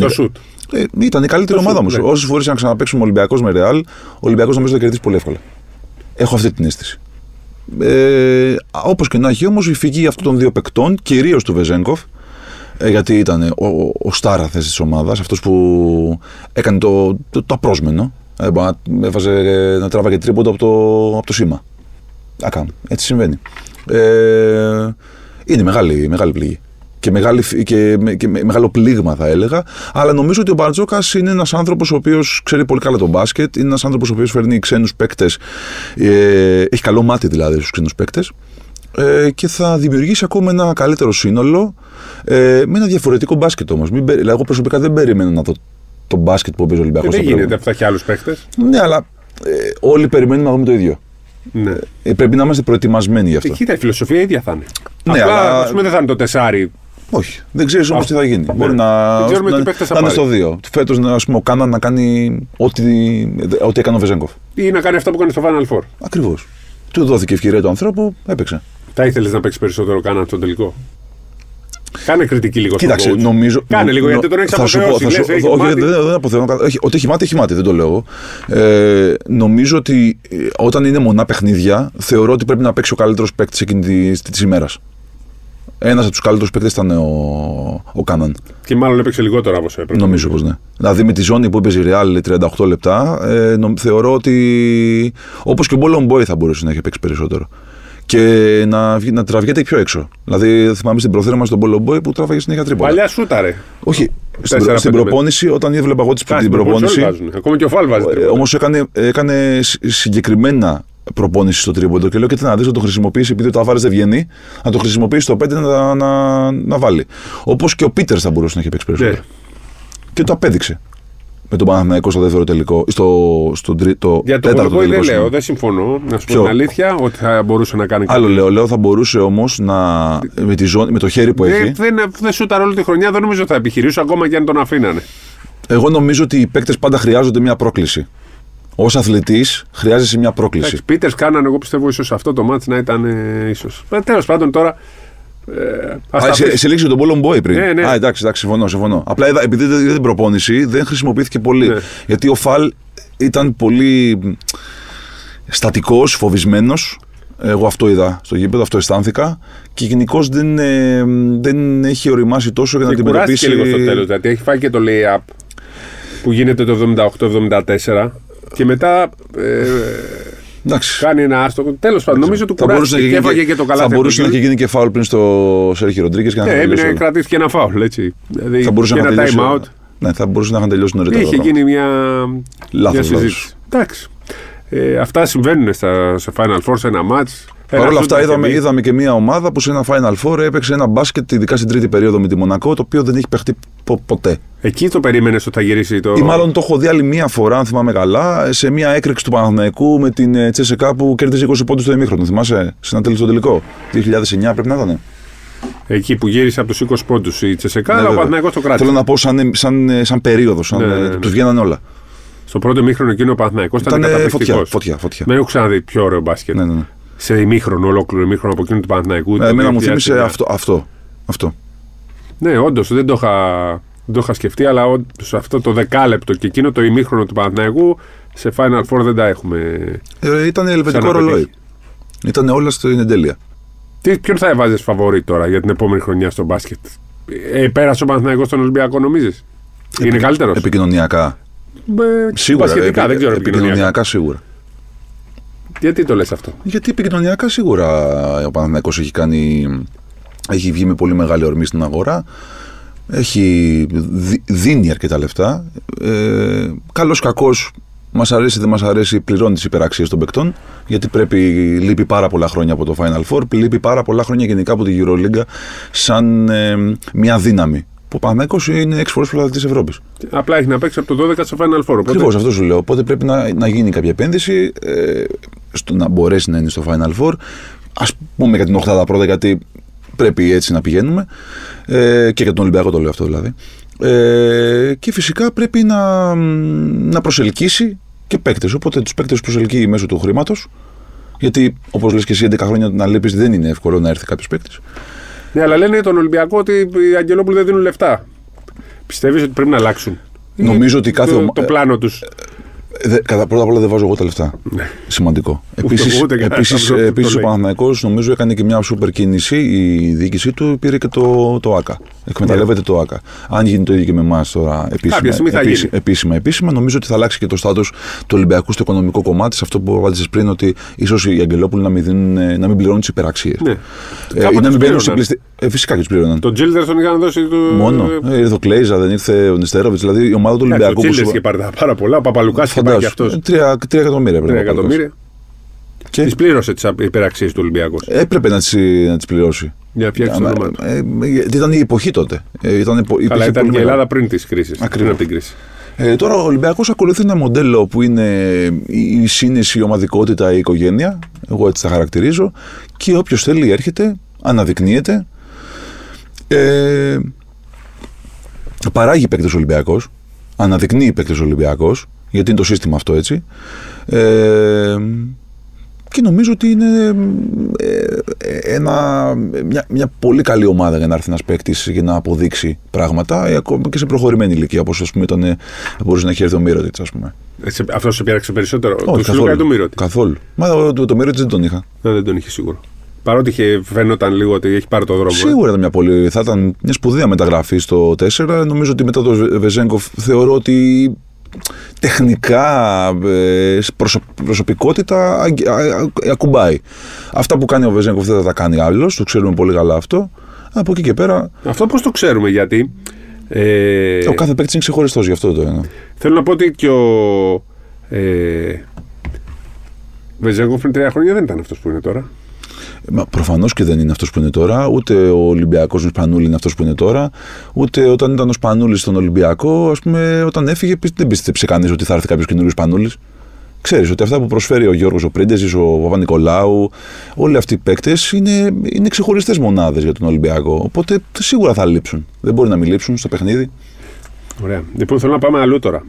το σουτ. ε, ήταν η καλύτερη Το ομάδα σουτ, όμως. ναι. Όσες φορές να ξαναπέξουμε Ολυμπιακός με Ρεάλ, ο Ολυμπιακός νομίζω θα κερδίσει πολύ εύκολα. Έχω αυτή την αίσθηση. Ε, Όπως και να έχει όμως η φυγή αυτών των δύο παικτών, κυρίως του Βεζέγκοφ, ε, γιατί ήταν ο, ο, ο στάρα θέση της ομάδας, αυτός που έκανε το, το, το απρόσμενο. Ε, μπορεί να, έβαζε, ε, να τράβαγε τρίποντο από το, από το σήμα. Ακάμ. Έτσι συμβαίνει. Ε, είναι μεγάλη, μεγάλη πληγή. Και, μεγάλη, φ- και, με- και με- μεγάλο πλήγμα θα έλεγα. Αλλά νομίζω ότι ο Μπαρτζόκας είναι ένας άνθρωπος ο οποίος ξέρει πολύ καλά τον μπάσκετ. Είναι ένας άνθρωπος ο οποίος φέρνει ξένους παίκτες. Ε, έχει καλό μάτι δηλαδή στους ξένους παίκτες. Ε, και θα δημιουργήσει ακόμα ένα καλύτερο σύνολο ε, με ένα διαφορετικό μπάσκετ όμως. Δηλαδή, εγώ προσωπικά δεν περίμενα να δω το μπάσκετ που παίζει ο Ολυμπιακός. Ε, δεν γίνεται αυτά και άλλους παίχτε. Ναι, αλλά ε, όλοι περιμένουμε να δούμε το ίδιο. Ναι. Ε, πρέπει να είμαστε προετοιμασμένοι γι' Ε, αυτό. κοίτα, η φιλοσοφία ίδια θα είναι. Ναι, Απλά, αλλά- ας πούμε, δεν θα είναι το τεσάρι. Όχι. Δεν ξέρεις όμως τι θα γίνει. Ναι. Μπορεί να, Δεν ξέρουμε να, τι παίκτες θα να είναι πάρει. στο 2. Φέτος, ας πούμε, ο Κάναν να κάνει ό,τι, ό,τι έκανε ο Βεζέγκοφ. Ή να κάνει αυτά που κάνει στο Final Four. Ακριβώς. Του δόθηκε ευκαιρία του ανθρώπου, έπαιξε. Θα ήθελες να παίξεις περισσότερο κάναν στον τελικό; Κάνε κριτική λίγο Κοίταξε, στον coach. νομίζω. Κάνε νο- λίγο νο- γιατί τον έχεις θα σου πω- αποθεώσει. θα σου- λες, έχει όχι, μάτι. δεν, δεν αποθεώνω. Έχει- Ότι έχει μάτι, έχει μάτι, δεν το λέω. Ε, νομίζω ότι ε, όταν είναι μονά παιχνίδια, θεωρώ ότι πρέπει να παίξει ο καλύτερος παίκτης εκείνη της ημέρας. Ένας από τους καλύτερους παίκτες ήταν ο, ο Κάναν. Και μάλλον έπαιξε λιγότερο από όσο έπρεπε. Νομίζω πως ναι. Δηλαδή με τη ζώνη που έπαιζε η Real 38 λεπτά, ε, νο- θεωρώ ότι όπως και ο Μπόλον Μπόι θα μπορούσε να έχει παίξει περισσότερο. Και να, βγει- να τραβιέται πιο έξω. Δηλαδή θυμάμαι στην προθέρα μα τον Μπόλον Μπόι που τράβαγε συνέχεια τρίποντα. Παλιά σούταρε. Όχι. Στην, Τέσσερα, προ- στην πέντε προπόνηση, όταν έβλεπα εγώ τις- Κάτι την προπόνηση. όλοι βάζουν. Ακόμα και ο Φάλ βάζει. Ε, τρίποτα. Όμως έκανε, έκανε σ- συγκεκριμένα προπόνησης στο τρίποντο και λέω και τι να δεις να το χρησιμοποιήσει επειδή ο Ταβάρε δεν βγαίνει, να το χρησιμοποιήσει στο 5 να, να, να βάλει. Όπως και ο Πίτερς θα μπορούσε να έχει παίξει περισσότερο. Ναι. Και το απέδειξε. Με τον Παναθηναϊκό στο δεύτερο τελικό. Στο, στο, τρί- το Για το τέταρτο Κολοκόη τελικό. δεν λέω, συγγνώμη. δεν συμφωνώ. Να σου πω Ποιο; την αλήθεια ότι θα μπορούσε να κάνει Άλλο λέω, λέω θα μπορούσε όμως να. Με, τη ζώνη, με το χέρι που έχει. Δεν, δεν, δεν σούταρε όλη τη χρονιά, δεν νομίζω ότι θα επιχειρήσω ακόμα και αν τον αφήνανε. Εγώ νομίζω ότι οι παίκτες πάντα χρειάζονται μια πρόκληση. Ω αθλητής, χρειάζεσαι μια πρόκληση. Εντάξει, Πίτερς κάνανε, εγώ πιστεύω, ίσως αυτό το μάτι να ήταν ε, ίσως. Τέλος πάντων τώρα. Ε, ας Α, τα σε, αφήσουμε. σε λήξη τον Πόλον Μπόι πριν. Ναι, ναι. Α, εντάξει, εντάξει, συμφωνώ, συμφωνώ. Απλά είδα, επειδή δεν είδα την προπόνηση, δεν χρησιμοποιήθηκε πολύ. Ναι. Γιατί ο Φαλ ήταν πολύ στατικός, φοβισμένος. Εγώ αυτό είδα στο γήπεδο, αυτό αισθάνθηκα. Και γενικώς δεν, ε, δεν έχει οριμάσει τόσο για να Και κουράστηκε αντιμετωπίσει. λίγο στο τέλος. Γιατί έχει φάει και το lay-up που γίνεται το 78-74 και μετά ε, Εντάξει. κάνει ένα άστοχο. Τέλος πάντων, νομίζω του Θα μπορούσε, να κουράστηκε έχει και γίνει έφαγε και το καλά θα μπορούσε να έχει γίνει και φάουλ πριν στο Σέρχη Ροντρίγκες και να Ναι, είχαν τελειώσει έμεινε, όλα. κρατήθηκε ένα φάουλ, έτσι. Δηλαδή, Θα μπορούσε και να ένα είχαν time τελειώσει. out. Ναι, θα μπορούσε να είχαν τελειώσει νωρίτερα. Είχε τα πράγματα. γίνει μια, Λάθος, μια συζήτηση. λάθος. Εντάξει. Ε, αυτά συμβαίνουν στα, σε Final Four, σε ένα match. Παρ' όλα αυτά, είδαμε, είδαμε και μια ομάδα που σε ένα Final Four έπαιξε ένα μπάσκετ, ειδικά στην τρίτη περίοδο με τη Μονακό, το οποίο δεν έχει παιχτεί πο- ποτέ. Εκεί το περίμενες ότι θα γυρίσει το. Ή μάλλον το έχω δει άλλη μία φορά, αν θυμάμαι καλά, σε μια έκρηξη του Παναθηναϊκού με την ε, Τσέσεκα που κέρδιζε 20 πόντους στο ημίχρονο. Θυμάσαι, σε ένα τέλος στο τελικό. 2009 πρέπει να ήταν. Εκεί που γύρισε από τους 20 πόντους η Τσεσεκά, Ναι, αλλά ο βέβαια. Παναθηναϊκός το κράτησε. Θέλω να πω σαν, σαν, σαν περίοδος, σαν, Ναι, ναι, ναι, ναι. του βγαίνανε όλα. Στο πρώτο ημίχρονο εκείνο ο Παναθηναϊκός ήταν Ήταν φωτιά, καταπληκτικός. φωτιά, φωτιά. Δεν έχω ξαναδεί πιο ωραίο μπάσκετ. Ναι, ναι, ναι. Σε ημίχρονο, ολόκληρο ημίχρονο από εκείνο του Παναθηναϊκού. Ε, το Εμένα μου 2009. θύμισε αυτό. αυτό, αυτό. Ναι, όντως δεν το είχα. Δεν το είχα σκεφτεί, αλλά όντως αυτό το δεκάλεπτο και εκείνο το ημίχρονο του Παναθηναϊκού σε Final Four δεν τα έχουμε. Ε, ήταν ελβετικό Σαν να ρολόι. πετύχει. Ήταν όλα στην εντέλεια. Τι, ποιον θα έβαζες φαβορή τώρα για την επόμενη χρονιά στο μπάσκετ; Ε, πέρασε ο Παναθηναϊκός στον Ολυμπιακό, νομίζεις; Είναι καλύτερος; Επικοινωνιακά. Σίγουρα. Πασχετικά, δεν ξέρω. επικοινωνιακά. επικοινωνιακά σίγουρα. Γιατί το λες αυτό; Γιατί επικοινωνιακά σίγουρα ο Παναθηναϊκός έχει κάνει. Έχει βγει με πολύ μεγάλη ορμή στην αγορά. Έχει δι- δίνει αρκετά λεφτά. Ε, Καλός κακός, μας αρέσει δεν μας αρέσει, πληρώνει τις υπεραξίες των παικτών. Γιατί πρέπει, λείπει πάρα πολλά χρόνια από το Final Four, λείπει πάρα πολλά χρόνια γενικά από τη Euroleague σαν ε, μια δύναμη. Που ο Παναθηναϊκός είναι έξι φορές πρωταθλητής Ευρώπης. Απλά έχει να παίξει από το 12 στο Final Four. Οπότε... Ακριβώς αυτό σου λέω. Οπότε πρέπει να, να γίνει κάποια επένδυση ε, στο να μπορέσει να είναι στο Final Four. Α πούμε για την 80 πρώτα, γιατί πρέπει έτσι να πηγαίνουμε. Ε, και για τον Ολυμπιακό το λέω αυτό δηλαδή. Ε, και φυσικά πρέπει να, να προσελκύσει και παίκτες. Οπότε τους παίκτες προσελκύει μέσω του χρήματος. Γιατί όπως λες και εσύ, 11 χρόνια να λείπεις δεν είναι εύκολο να έρθει κάποιος παίκτης. Ναι, αλλά λένε τον Ολυμπιακό ότι οι Αγγελόπουλοι δεν δίνουν λεφτά. Πιστεύεις ότι πρέπει να αλλάξουν; Νομίζω ότι κάθε το, ομα- το πλάνο τους. Δε, κατά πρώτα απ' όλα δεν βάζω εγώ τα λεφτά. Σημαντικό. Επίσης, ούτε κανένας επίσης, άνθρωπος το επίσης ο λέει. Παναθηναϊκός νομίζω έκανε και μια σούπερ κίνηση. Η διοίκησή του πήρε και το, το ΑΚΑ. Εκμεταλλεύεται το ΑΚΑ. Αν γίνει το ίδιο και με εμάς τώρα επίσημα, Κάποια στιγμή θα επίση- γίνει. επίσημα, επίσημα, νομίζω ότι θα αλλάξει και το στάτο του Ολυμπιακού στο οικονομικό κομμάτι. Σε αυτό που απάντησες πριν, ότι ίσως οι Αγγελόπουλοι να μην, δίνουν, ε, να μην πληρώνουν τις υπεραξίες. Ναι. Ε, Κάπου ή να τους μην μπαίνουν σε πλήρωναν. πληστη... ε, φυσικά και τους πλήρωναν. Τον Τζίλτερ τον είχαν δώσει. Του... Μόνο. Ε, ήρθε ο Κλέιζα, δεν ήρθε ο Νιστέροβιτς. Δηλαδή η ομάδα του Εντάξει, ο Ολυμπιακού. που Τζίλτερς σου- είχε πάρει τα πάρα πολλά. Ο Παπαλουκάς είχε πάρει και Φαντάσου. αυτός. Ε, Τρία, τρία εκατομμύρια πρέπει 3 να πάρει ο εκατομμύρια. Και Της πλήρωσε τις υπεραξίες του Ολυμπιακού. έπρεπε να τις να τις πληρώσει. Για να φτιάξει το Άμα- όνομα του. ε, γιατί ήταν η εποχή τότε. Ε, ήταν, υπο- Αλλά υπήρχε ήταν πολύ και η μεγάλη- Ελλάδα πριν της κρίσης. Πριν Ακριβώς. από την κρίση. Ε, τώρα ο Ολυμπιακός ακολουθεί ένα μοντέλο που είναι η σύνεση, η ομαδικότητα, η οικογένεια. Εγώ έτσι τα χαρακτηρίζω. Και όποιος θέλει έρχεται, αναδεικνύεται. Ε, παράγει παίκτες Ολυμπιακός. Αναδεικνύει παίκτες Ολυμπιακός. Γιατί είναι το σύστημα αυτό έτσι. Ε, και νομίζω ότι είναι ε, ένα, μια, μια πολύ καλή ομάδα για να έρθει ένας παίκτης για να αποδείξει πράγματα, ε, ακόμα και σε προχωρημένη ηλικία, όπως ήταν ε, μπορούσε να έχει έρθει ο Μύρωτιτς, ας πούμε. Αυτός σε πήραξε περισσότερο. Όχι, του Σλούκα ή του Μύρωτη. καθόλου. Μα το, το, το Μύρωτιτς δεν τον είχα. Ναι, δεν τον είχε σίγουρο. Παρότι είχε, φαίνονταν λίγο ότι έχει πάρει το δρόμο. ε. Σίγουρα ήταν μια πολύ. Θα ήταν μια σπουδαία μεταγραφή στο 4. Νομίζω ότι μετά το Βεζέγκοφ θεωρώ ότι τεχνικά, ε, προσω- προσωπικότητα αγγ- α- α- ακουμπάει. Αυτά που κάνει ο Βεζέγκοφ δεν θα τα κάνει άλλος, το ξέρουμε πολύ καλά αυτό. Από εκεί και πέρα, Αυτό πώς το ξέρουμε, γιατί. Ε, ο κάθε παίκτης είναι ξεχωριστός γι' αυτό το ένα. Θέλω να πω ότι και ο. Ε, Βεζέγκοφ πριν τρία χρόνια δεν ήταν αυτός που είναι τώρα. Μα προφανώς και δεν είναι αυτός που είναι τώρα. Ούτε ο Ολυμπιακός με Σπανούλη είναι αυτός που είναι τώρα. Ούτε όταν ήταν ο Σπανούλης στον Ολυμπιακό, ας πούμε, όταν έφυγε, πι- δεν πίστεψε κανείς ότι θα έρθει κάποιος καινούριο Σπανούλης. Ξέρεις ότι αυτά που προσφέρει ο Γιώργος ο Πρίντεζης, ο Παπα-Νικολάου, όλοι αυτοί οι παίκτες είναι, είναι ξεχωριστές μονάδες για τον Ολυμπιακό. Οπότε σίγουρα θα λείψουν. Δεν μπορεί να μην λείψουν στο παιχνίδι. Ωραία. Λοιπόν, θέλω να πάμε αλλού τώρα.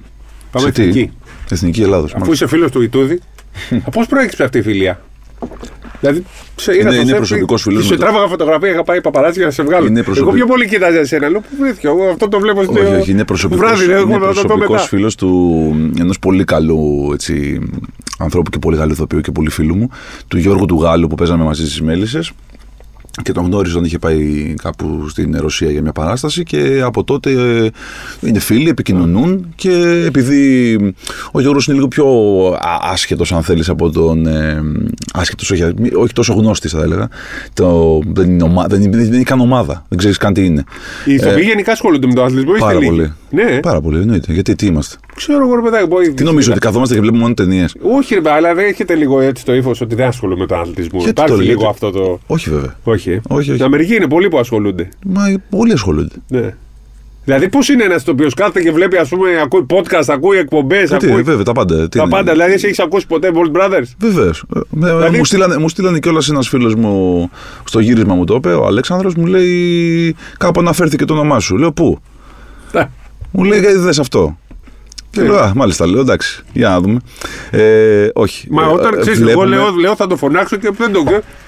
Πάμε Σε τι; εθνική. Εθνική Ελλάδος. Αφού είσαι φίλος του Ιτούδη, πώς προέκυψε αυτή η φιλία; Δηλαδή, σε είδα Είναι- στο είναι σεφ, προσωπικός φίλος Σε μου. τράβαγα φωτογραφία, είχα πάει παπαράτσι για να σε βγάλω. Είναι Εγώ προσωπικό. πιο πολύ κοιτάζα εσένα. Λέω, πού βρέθηκε. Εγώ αυτό το βλέπω στο Όχι, όχι, είναι προσωπικός, βράδυ. λέω, είναι εγώ θα το δω προσωπικός μετά. φίλος του ενός πολύ καλού έτσι, ανθρώπου και πολύ καλού ηθοποιού και πολύ φίλου μου, του Γιώργου του Γάλλου που παίζαμε μαζί στις Μέλισσες και τον γνώριζα όταν είχε πάει κάπου στην Ρωσία για μια παράσταση και από τότε ε, είναι φίλοι, επικοινωνούν και επειδή ο Γιώργος είναι λίγο πιο α- άσχετος αν θέλεις από τον ε, άσχετος, όχι, όχι τόσο γνώστης θα έλεγα το, δεν, είναι ομα, δεν, είναι, δεν είναι καν ομάδα, δεν ξέρεις καν τι είναι Οι ηθοποιοί γενικά ασχολούνται με τον αθλητισμό. είστε πάρα λίγοι. πολύ. Ναι, Πάρα πολύ, εννοείται. Γιατί τι είμαστε. Ξέρω εγώ ρε παιδάκι. μπορεί- Τι νομίζω, ότι καθόμαστε και βλέπουμε μόνο ταινίες; Όχι, ρε, αλλά δεν έχετε λίγο έτσι το ύφος ότι δεν ασχολούμαι με τον αθλητισμό. Γιατί Υπάρχει το λέτε; λίγο αυτό το. Όχι βέβαια. Όχι. ε. Όχι, όχι. Στην Αμερική είναι πολλοί που ασχολούνται. Μα όλοι ασχολούνται. Ναι. Δηλαδή, πώς είναι ένας το οποίο κάθεται και βλέπει, ας πούμε, ακούει podcast, ακούει εκπομπές, Τι, ακούει. βέβαια, τα πάντα. Τι Τα είναι; πάντα. Δηλαδή, εσύ έχεις ακούσει ποτέ Bolt Brothers; Βεβαίως. Δηλαδή- Μου στείλανε, μου στείλανε κιόλας ένας φίλος μου στο γύρισμα μου το είπε, ο Αλέξανδρος μου λέει κάπου αναφέρθηκε το όνομά σου. Λέω πού; Ναι. Μου λέει γιατί δες αυτό. Και λέω, α, μάλιστα, λέω, εντάξει, για να δούμε. Ε, όχι. Μα Ε, όταν ε, ξέρεις, εγώ βλέπουμε- λέω, λέω θα το φωνάξω και δεν το.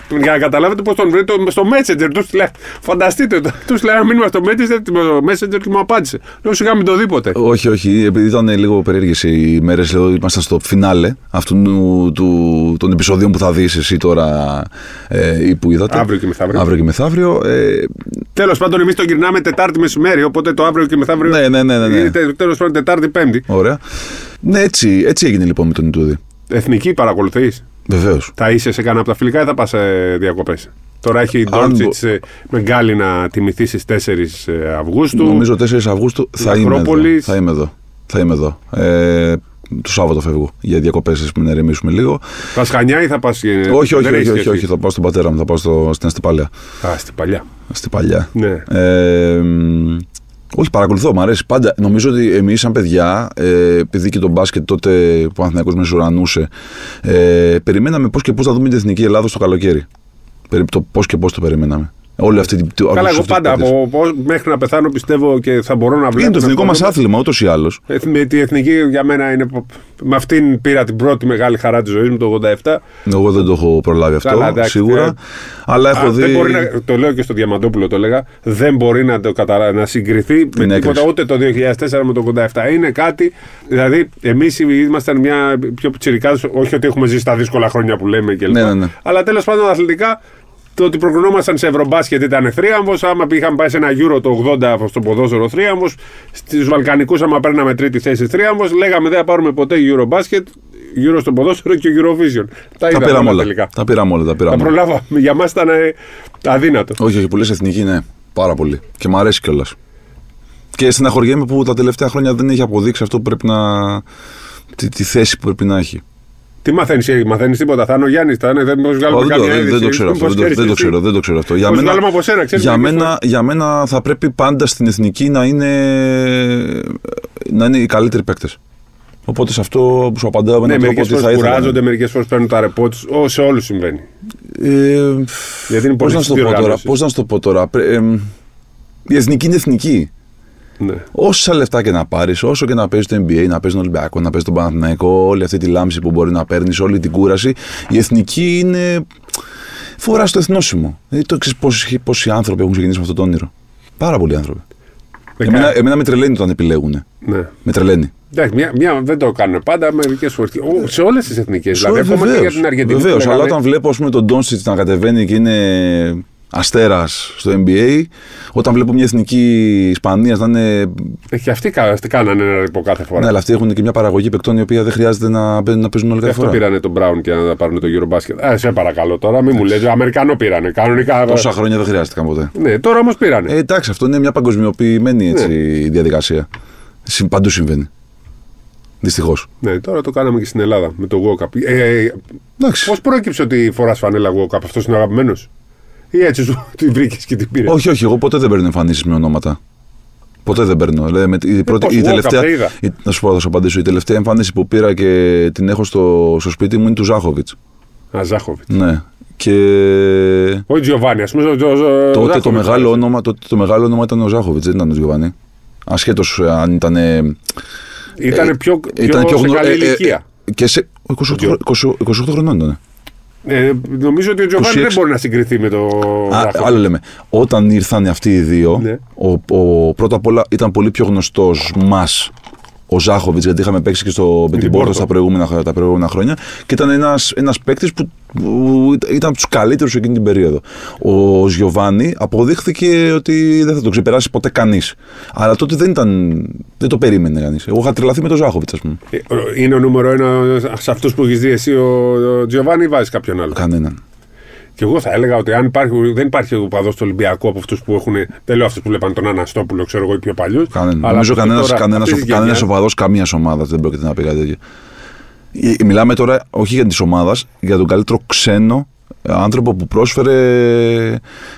Για να καταλάβετε πώς τον βρει το, στο Messenger. Τους λέει, φανταστείτε, τους λέει ένα μήνυμα στο Messenger, το Messenger και μου απάντησε. Λέω σιγά μην το δει ποτέ. Όχι, όχι, επειδή ήταν λίγο περίεργες οι μέρες, λέω, ήμασταν στο φινάλε αυτού του, του, των επεισοδίων που θα δεις εσύ τώρα ε, ή που είδατε. Αύριο και μεθαύριο. Αύριο και μεθαύριο. Ε, Τέλος πάντων, εμείς το γυρνάμε Τετάρτη μεσημέρι, οπότε το αύριο και μεθαύριο. Ναι, ναι, ναι, ναι, ναι. Τέλος πάντων, Τετάρτη Πέμπτη. ωραία. Ναι, έτσι, έτσι έγινε λοιπόν με τον Ιτούδη. Εθνική παρακολουθείς; Βεβαίως. Θα είσαι σε κανένα από τα φιλικά ή θα πας σε διακοπές; Τώρα έχει η Αν Ντόρτσιτς με γκάλι να τιμηθεί στις 4 Αυγούστου. Νομίζω 4 Αυγούστου θα είμαι, εδώ, Ακρόπολης. θα είμαι εδώ. Θα είμαι εδώ. Ε, το Σάββατο φεύγω για διακοπές, να ηρεμήσουμε λίγο. Θα Χανιά ή θα πας. όχι, όχι, όχι, όχι, όχι, θα πάω στον πατέρα μου, θα πάω στο, στην Αστυπάλαια. Α, στην παλιά. Στην παλιά. Ναι. Ε, μ, όχι, παρακολουθώ, μου αρέσει πάντα. Νομίζω ότι εμείς, σαν παιδιά, ε, επειδή και το μπάσκετ τότε που ο Παναθηναϊκός μεσουρανούσε, ε, περιμέναμε πώς και πώς θα δούμε την εθνική Ελλάδα στο καλοκαίρι. Περί- Το πώς και πώς το περιμέναμε. Όλη αυτή την. Καλά, όλες εγώ αυτές τις πάντα παίκτες. από, από- μέχρι να πεθάνω πιστεύω και θα μπορώ να βλέπω. Είναι το να εθνικό μας ασχολούμαι. άθλημα, ούτως ή άλλως. Εθ- Με τη εθνική για μένα είναι. Με αυτήν πήρα την πρώτη μεγάλη χαρά της ζωής μου το 87. Εγώ δεν το έχω προλάβει αυτό, Καλά, εντάξει, σίγουρα. ε, αλλά έχω Α, δει. δεν μπορεί να, το λέω και στο Διαμαντόπουλο το έλεγα. Δεν μπορεί να, το καταλα... να συγκριθεί με Είναι τίποτα έκρηξη. ούτε το 2004 με το 87. Είναι κάτι. Δηλαδή, εμείς ήμασταν μια πιο πιτσιρικάδε. Όχι ότι έχουμε ζήσει τα δύσκολα χρόνια που λέμε κλπ. Ναι, ναι, ναι. Αλλά τέλος πάντων αθλητικά. Το ότι προκρινόμασταν σε ευρωμπάσκετ ήταν θρίαμβος. Άμα είχαμε πάει σε ένα γύρο το 80 στο ποδόσφαιρο θρίαμβος. Στους Βαλκανικούς, άμα παίρναμε τρίτη θέση θρίαμβος, λέγαμε δεν θα πάρουμε ποτέ Eurobasket, γύρω στο ποδόσφαιρο και Eurovision. Τα Τα είδαμε πήραμε όλα όλα. τελικά. Τα πήραμε όλα. Τα Τα πήραμε όλα. προλάβαμε. Για μας ήταν ε, αδύνατο. Όχι, όχι, που λες εθνική, ναι. Πάρα πολύ. Και μου αρέσει κιόλας. Και στεναχωριέμαι που τα τελευταία χρόνια δεν έχει αποδείξει αυτό που πρέπει να. τη, τη θέση που πρέπει να έχει. Τι μαθαίνεις, μαθαίνεις τίποτα. Θα είναι ο Γιάννης, θα είναι. Δεν μπορείς να Ω, βγάλουμε δεν, το, καμία δεν, δεν το είδηση. ξέρω αυτό. Πώς Δεν, το- ξέρεις δεν το εσύ; ξέρω, δεν το ξέρω αυτό. Για Πώς μένα, βγάλαμε από σένα, ξέρεις, για, μερικές μένα, για μένα θα πρέπει πάντα στην εθνική να είναι, να είναι οι καλύτεροι παίκτες. Οπότε σε αυτό που σου απαντάω με Ναι, έναν τρόπο μερικέ ότι θα φορέ ήθελα. κουράζονται, μερικές φορές παίρνουν τα ρεπό τους. Σε όλους συμβαίνει. Ε, Γιατί είναι Πώς πολύ να σου το πω τώρα. διοργάνωση. Πώς να σου το πω τώρα. Πρέ- εμ, η εθνική είναι εθνική. Ναι. Όσα λεφτά και να πάρεις, όσο και να παίζεις το NBA, να παίζεις τον Ολυμπιακό, να παίζεις τον Παναθηναϊκό, όλη αυτή τη λάμψη που μπορεί να παίρνεις, όλη την κούραση, η εθνική είναι. Φορά το εθνόσημο. Δηλαδή το ξέρεις πόσοι, πόσοι άνθρωποι έχουν ξεκινήσει με αυτό το όνειρο. Πάρα πολλοί άνθρωποι. Δεκα- Εμένα, εμένα με τρελαίνει όταν επιλέγουν. Ναι. Με τρελαίνει. Εντάξει, μια, μια, δεν το κάνουν πάντα, μερικές φορές. Σε όλες τις εθνικές. Δηλαδή, ακόμα και για Βεβαίως, την Αργεντινή. που βεβαίως, αλλά λέγανε, όταν βλέπω ας πούμε, τον Ντόνσιτ να κατεβαίνει και είναι αστέρας στο NBA, όταν βλέπω μια εθνική Ισπανίας να είναι. ε, Και αυτοί κα- αυτοί κάνανε ένα ρεπό κάθε φορά. Ναι, αλλά αυτοί έχουν και μια παραγωγή παικτών η οποία δεν χρειάζεται να, παίζουν- να παίζουν όλη Γι' κάθε αυτό φορά. πήρανε τον Μπράουν και να πάρουν το Eurobasket. Α, σε παρακαλώ τώρα, μην μου λες. Αμερικανό πήρανε. Κανονικά. Τόσα χρόνια δεν χρειάστηκαν ποτέ. Ναι, τώρα όμως πήρανε. Ε, εντάξει, αυτό είναι μια παγκοσμιοποιημένη έτσι, Ναι. διαδικασία. Συ- Παντού συμβαίνει. Δυστυχώς. Ναι, τώρα το κάναμε και στην Ελλάδα με το World Cup. Ε, Εντάξει. Πώς πρόκειψε ότι φοράς φανέλα World Cup, αυτός είναι αγαπημένος; Ή έτσι σου την βρήκε και την πήρε. Όχι, όχι, εγώ ποτέ δεν παίρνω εμφανίσει με ονόματα. Ποτέ δεν παίρνω. Δηλαδή, με, η, πρώτη, πώς, η Walk Up τελευταία, σε είδα. η, να σου πω, θα σου απαντήσω. Η τελευταία εμφάνιση που πήρα και την έχω στο, στο σπίτι μου είναι του Ζάχοβιτ. Α, Ζάχοβιτ. Ναι. Και Όχι Τζιοβάνι, α πούμε. ο- ο- ο- τότε το Ζάχοβιτς μεγάλο, άρεσε. όνομα, τότε το μεγάλο όνομα ήταν ο Ζάχοβιτ, δεν ήταν ο Γιωβάνι. Ασχέτω αν ήταν. ε, Ήταν πιο, πιο, ήταν πιο σε γνω- καλή ε, ε, ηλικία. και σε 28, Τζο- 28, 28 χρονών ήταν. Ε, νομίζω ότι ο Τζιοβάνι 26. δεν μπορεί να συγκριθεί με το. Α, Ζάχοβιτς. άλλο λέμε. Όταν ήρθαν αυτοί οι δύο, Ναι. ο, ο, πρώτα απ' όλα ήταν πολύ πιο γνωστός μας ο Ζάχοβιτς, γιατί είχαμε παίξει και στο με την Πόρτο. Πόρτο τα προηγούμενα, χρο- τα προηγούμενα χρόνια. Και ήταν ένας ένας παίκτης που, που ήταν από τους καλύτερους εκείνη την περίοδο. Ο Γιωβάνι αποδείχθηκε ότι δεν θα το ξεπεράσει ποτέ κανείς. Αλλά τότε δεν ήταν. Δεν το περίμενε κανείς. Εγώ είχα τρελαθεί με τον Ζάχοβιτς, ας πούμε. Ε, Είναι ο νούμερο ένα σε αυτούς που έχεις δει εσύ ο, ο Τζιοβάνι ή βάζεις κάποιον άλλο. Κανέναν. Και εγώ θα έλεγα ότι αν υπάρχει, δεν υπάρχει οπαδό στο Ολυμπιακό από αυτούς που έχουν. Δεν λέω αυτούς που βλέπαν τον Αναστόπουλο, ξέρω εγώ, οι πιο παλιούς. Κανένα. Νομίζω κανένα κανένας, κανένας οπαδό καμίας ομάδας δεν πρόκειται να πει κάτι τέτοιο. Ε, Μιλάμε τώρα όχι για τη ομάδα, για τον καλύτερο ξένο ε, άνθρωπο που πρόσφερε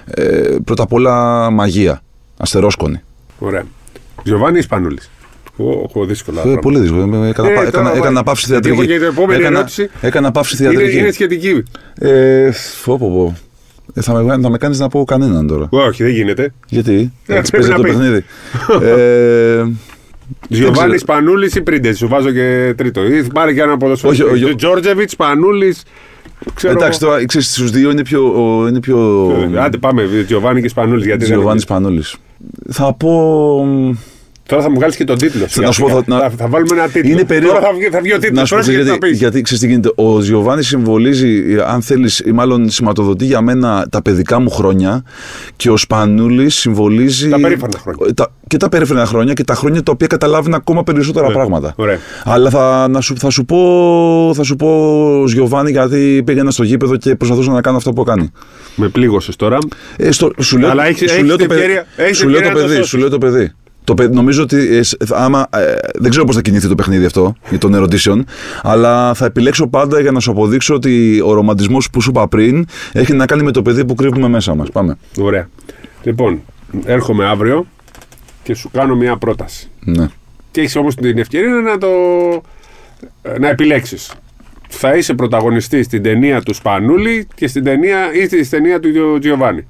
ε, πρώτα απ' όλα μαγεία. Αστερόσκονη. Ωραία. Τζιοβάνι Ισπανούλης. Έχω δύσκολα. Ε, πράγματα. πολύ δύσκολο. Ε, Έκανα, Ε, πα- τώρα έκανα, βάλε. έκανα παύση Γιατί θεατρική. έχω και την επόμενη έκανα, ερώτηση. έκανα παύση Είναι, θεατρική. είναι σχετική. Ε, φω, πω, πω. Ε, θα με, θα με κάνεις να πω κανέναν τώρα. Όχι, δεν γίνεται. Γιατί, Ε, έτσι πρέπει παίζει να το πεις. παιχνίδι. ε, Γιωβάνης ξέρω. Σπανούλη ή Πρίντες. Σου βάζω και τρίτο. Ή θα πάρει και ένα Όχι, ο ποδοσφαιριστή. Γιο- Τζόρτζεβιτ, Σπανούλη. Εντάξει, τώρα ξέρεις, στους δύο είναι πιο. ο- Είναι πιο... Άντε πάμε, Γιωβάνη και Σπανούλης. Γιατί δεν Γιωβάνης Πανούλης. Θα πω. Τώρα θα μου βγάλεις και τον τίτλο. Θα- να σου πω, θα- να- θα, θα βάλουμε ένα τίτλο. Είναι περίοδο. Τώρα θα βγει, θα βγει ο τίτλος. Να σου πω Τώρα γιατί, θα πεις. γιατί ξέρεις τι γίνεται. Ο Γιωβάνη συμβολίζει, αν θέλεις, ή μάλλον σηματοδοτεί για μένα τα παιδικά μου χρόνια και ο Σπανούλης συμβολίζει. Τα περήφανα χρόνια. τα- και τα περίφανα χρόνια και τα χρόνια τα οποία καταλάβουν ακόμα περισσότερα Ωραία. πράγματα. Ωραία. Αλλά θα, να σου, θα, σου πω, θα σου πω Γιωβάνη γιατί πήγαινα στο γήπεδο και προσπαθούσα να κάνω αυτό που κάνει. Με πλήγωσες τώρα. Ε, στο, σου λέω, Αλλά έχεις- σου έχεις λέω την το παιδί. ευκαιρία- έχεις Σου λέω το ευκαιρία να το παιδί. Σώσεις. Σου λέω το παιδί. Το παι- νομίζω ότι ε, σ- θα- άμα, ε, δεν ξέρω πώς θα κινηθεί το παιχνίδι αυτό για των ερωτήσεων, αλλά θα επιλέξω πάντα για να σου αποδείξω ότι ο ρομαντισμός που σου είπα πριν έχει να κάνει με το παιδί που κρύβουμε μέσα μας. Πάμε. Ωραία. Λοιπόν, έρχομαι αύριο και σου κάνω μια πρόταση. Ναι. Και έχεις όμως την ευκαιρία να το. να επιλέξεις. Θα είσαι πρωταγωνιστής στην ταινία του Σπανούλη και στην ταινία, ή στην ταινία του Γιο- Τζιοβάνι.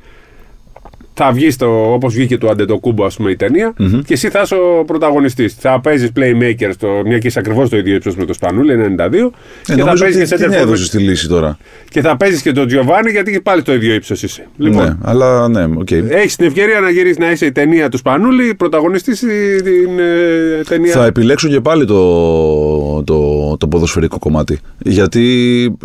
Θα βγει όπως βγήκε του Αντετοκούμπο, ας πούμε, η ταινια και εσύ θα είσαι ο πρωταγωνιστής. Θα παίζεις playmaker, στο, μια και είσαι ακριβώς το ίδιο ύψος με το Σπανούλη, 92. Ε, και, θα νομίζω παίζεις ότι και την center forward. έδωσε τη λύση τώρα. και θα παίζεις και τον Τζιοβάνι γιατί και πάλι το ίδιο ύψος είσαι. Λοιπόν, Ναι, αλλά ναι, οκ. έχεις την ευκαιρία να γυρίσεις να είσαι η ταινία του Σπανούλη, πρωταγωνιστής στην ε, ταινία. Θα επιλέξω και πάλι το, το, το ποδοσφαιρικό κομμάτι. Γιατί